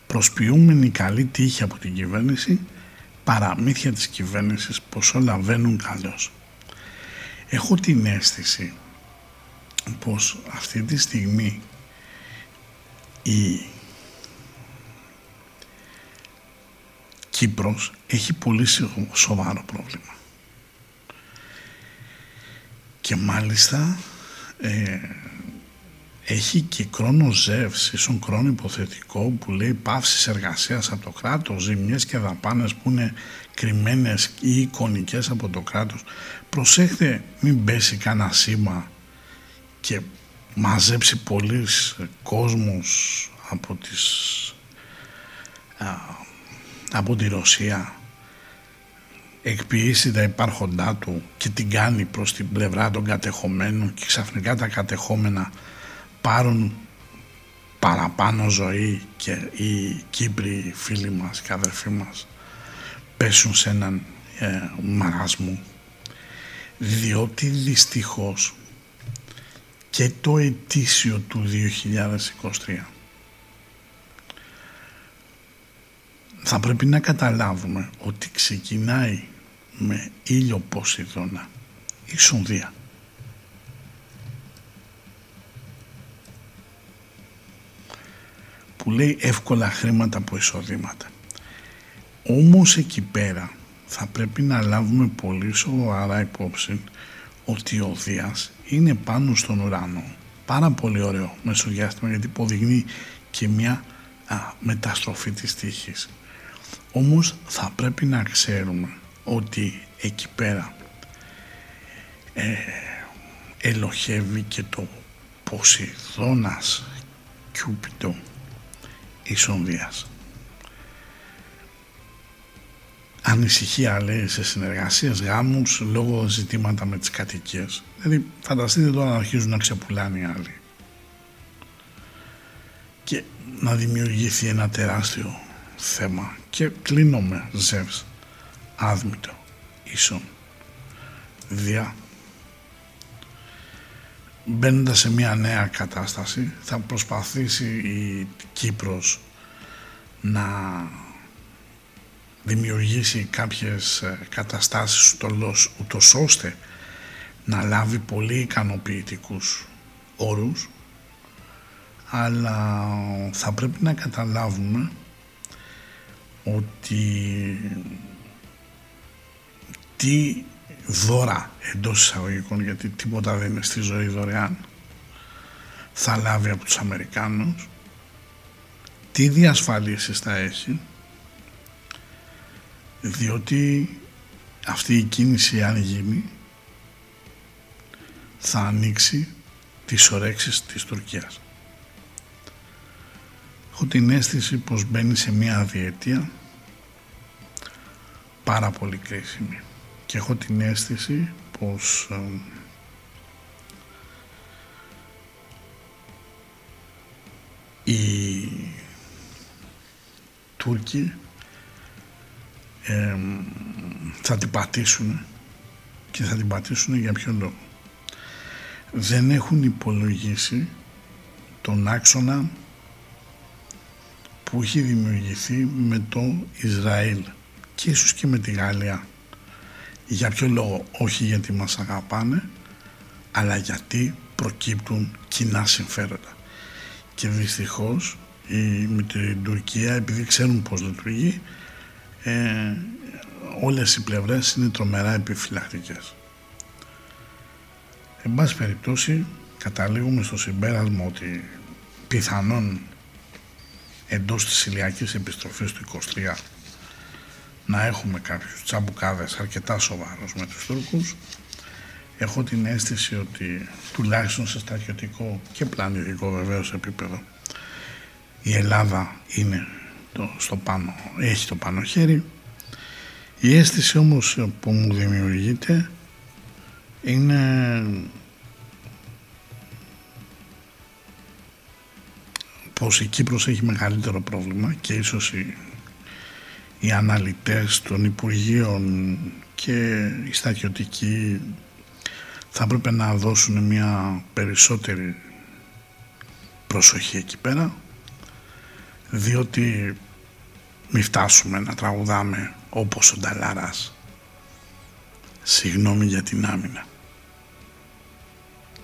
προσποιούμενοι καλή τύχη από την κυβέρνηση παραμύθια της κυβέρνησης πως όλα βαίνουν καλώς έχω την αίσθηση πως αυτή τη στιγμή η Κύπρος έχει πολύ σο- σοβαρό πρόβλημα. Και μάλιστα ε, έχει και χρόνο ζεύς, ίσον χρόνο υποθετικό που λέει πάυσης εργασίας από το κράτος, ζημιές και δαπάνες που είναι κρυμμένες ή εικονικές από το κράτος. Προσέχτε μην πέσει κανένα σήμα και μαζέψει πολλοί κόσμος από τις α, από τη Ρωσία εκποιήσει τα υπάρχοντά του και την κάνει προς την πλευρά των κατεχομένων και ξαφνικά τα κατεχόμενα πάρουν παραπάνω ζωή και οι Κύπροι φίλοι μας και αδερφοί μας πέσουν σε έναν ε, μαρασμό διότι δυστυχώς και το ετήσιο του 2023 θα πρέπει να καταλάβουμε ότι ξεκινάει με ήλιο Ποσειδώνα η Σονδία. που λέει εύκολα χρήματα από εισοδήματα. Όμως εκεί πέρα θα πρέπει να λάβουμε πολύ σοβαρά υπόψη ότι ο Δίας είναι πάνω στον ουρανό. Πάρα πολύ ωραίο μεσοδιάστημα γιατί υποδεικνύει και μια α, μεταστροφή της τύχης. Όμως θα πρέπει να ξέρουμε ότι εκεί πέρα ε, ελοχεύει και το Ποσειδώνας Κιούπιτο Ισονδίας. Ανησυχία λέει σε συνεργασίες, γάμους, λόγω ζητήματα με τις κατοικίες. Δηλαδή φανταστείτε τώρα να αρχίζουν να ξεπουλάνε οι άλλοι. Και να δημιουργηθεί ένα τεράστιο θέμα και κλείνω με Ζεύς, άδμητο, ίσον, διά. Μπαίνοντας σε μια νέα κατάσταση θα προσπαθήσει η Κύπρος να δημιουργήσει κάποιες ε, καταστάσεις ούτως, ούτως ώστε να λάβει πολύ ικανοποιητικούς όρους αλλά θα πρέπει να καταλάβουμε ότι τι δώρα εντός εισαγωγικών γιατί τίποτα δεν είναι στη ζωή δωρεάν θα λάβει από τους Αμερικάνους τι διασφαλίσεις θα έχει διότι αυτή η κίνηση αν γίνει θα ανοίξει τις ορέξεις της Τουρκίας. Έχω την αίσθηση πως μπαίνει σε μια διετία πάρα πολύ κρίσιμη και έχω την αίσθηση πως ε, οι Τούρκοι ε, θα την πατήσουν και θα την πατήσουν για ποιο λόγο. Δεν έχουν υπολογίσει τον άξονα που έχει δημιουργηθεί με το Ισραήλ και ίσως και με τη Γαλλία. Για ποιο λόγο, όχι γιατί μας αγαπάνε, αλλά γιατί προκύπτουν κοινά συμφέροντα. Και δυστυχώς η, με την Τουρκία, επειδή ξέρουν πώς λειτουργεί, ε, όλες οι πλευρές είναι τρομερά επιφυλακτικές. Εν πάση περιπτώσει, καταλήγουμε στο συμπέρασμα ότι πιθανόν εντός της ηλιακής επιστροφής του 23 να έχουμε κάποιους τσαμπουκάδες αρκετά σοβαρούς με τους Τούρκους. Έχω την αίσθηση ότι τουλάχιστον σε στρατιωτικό και πλανητικό βεβαίως επίπεδο η Ελλάδα είναι το, στο πάνω, έχει το πάνω χέρι. Η αίσθηση όμως που μου δημιουργείται είναι πως η Κύπρος έχει μεγαλύτερο πρόβλημα και ίσως οι, οι αναλυτές των Υπουργείων και οι στατιωτικοί θα έπρεπε να δώσουν μια περισσότερη προσοχή εκεί πέρα διότι μη φτάσουμε να τραγουδάμε όπως ο Νταλάρας. Συγγνώμη για την άμυνα.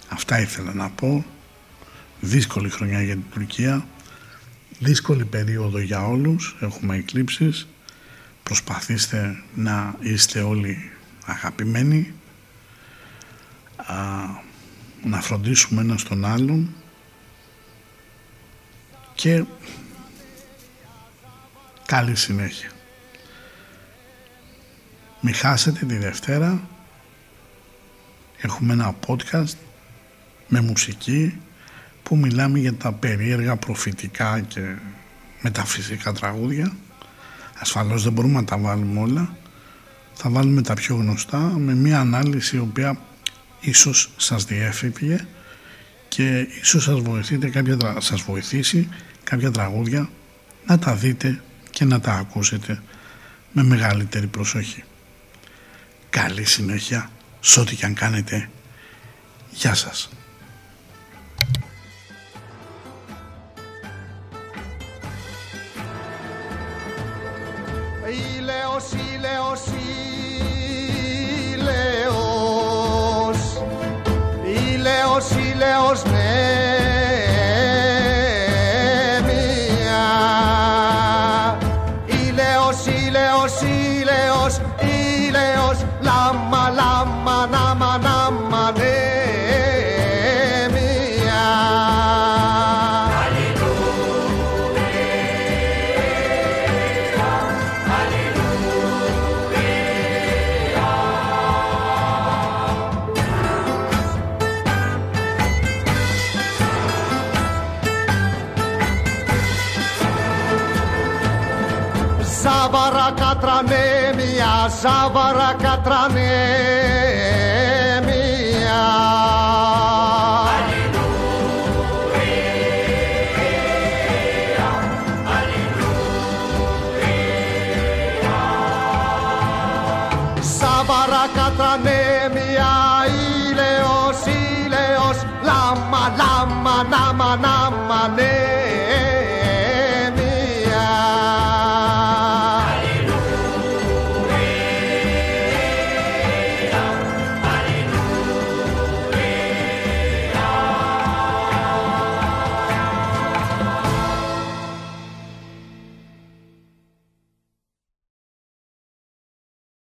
Αυτά ήθελα να πω. Δύσκολη χρονιά για την Τουρκία. Δύσκολη περίοδο για όλους. Έχουμε εκλήψεις. Προσπαθήστε να είστε όλοι αγαπημένοι. Α, να φροντίσουμε ένα τον άλλον. Και καλή συνέχεια. Μην χάσετε τη Δευτέρα. Έχουμε ένα podcast με μουσική που μιλάμε για τα περίεργα προφητικά και μεταφυσικά τραγούδια. Ασφαλώς δεν μπορούμε να τα βάλουμε όλα. Θα βάλουμε τα πιο γνωστά με μια ανάλυση η οποία ίσως σας διέφυγε και ίσως σας, βοηθείτε κάποια, τρα- σας βοηθήσει κάποια τραγούδια να τα δείτε και να τα ακούσετε με μεγαλύτερη προσοχή. Καλή συνέχεια σε ό,τι και αν κάνετε. Γεια σας. Ήλαιος, ήλαιος, ήλαιος Ήλαιος, ήλαιος με Ζάβαρα κατρανέ μια, ζάβαρα κατρανέ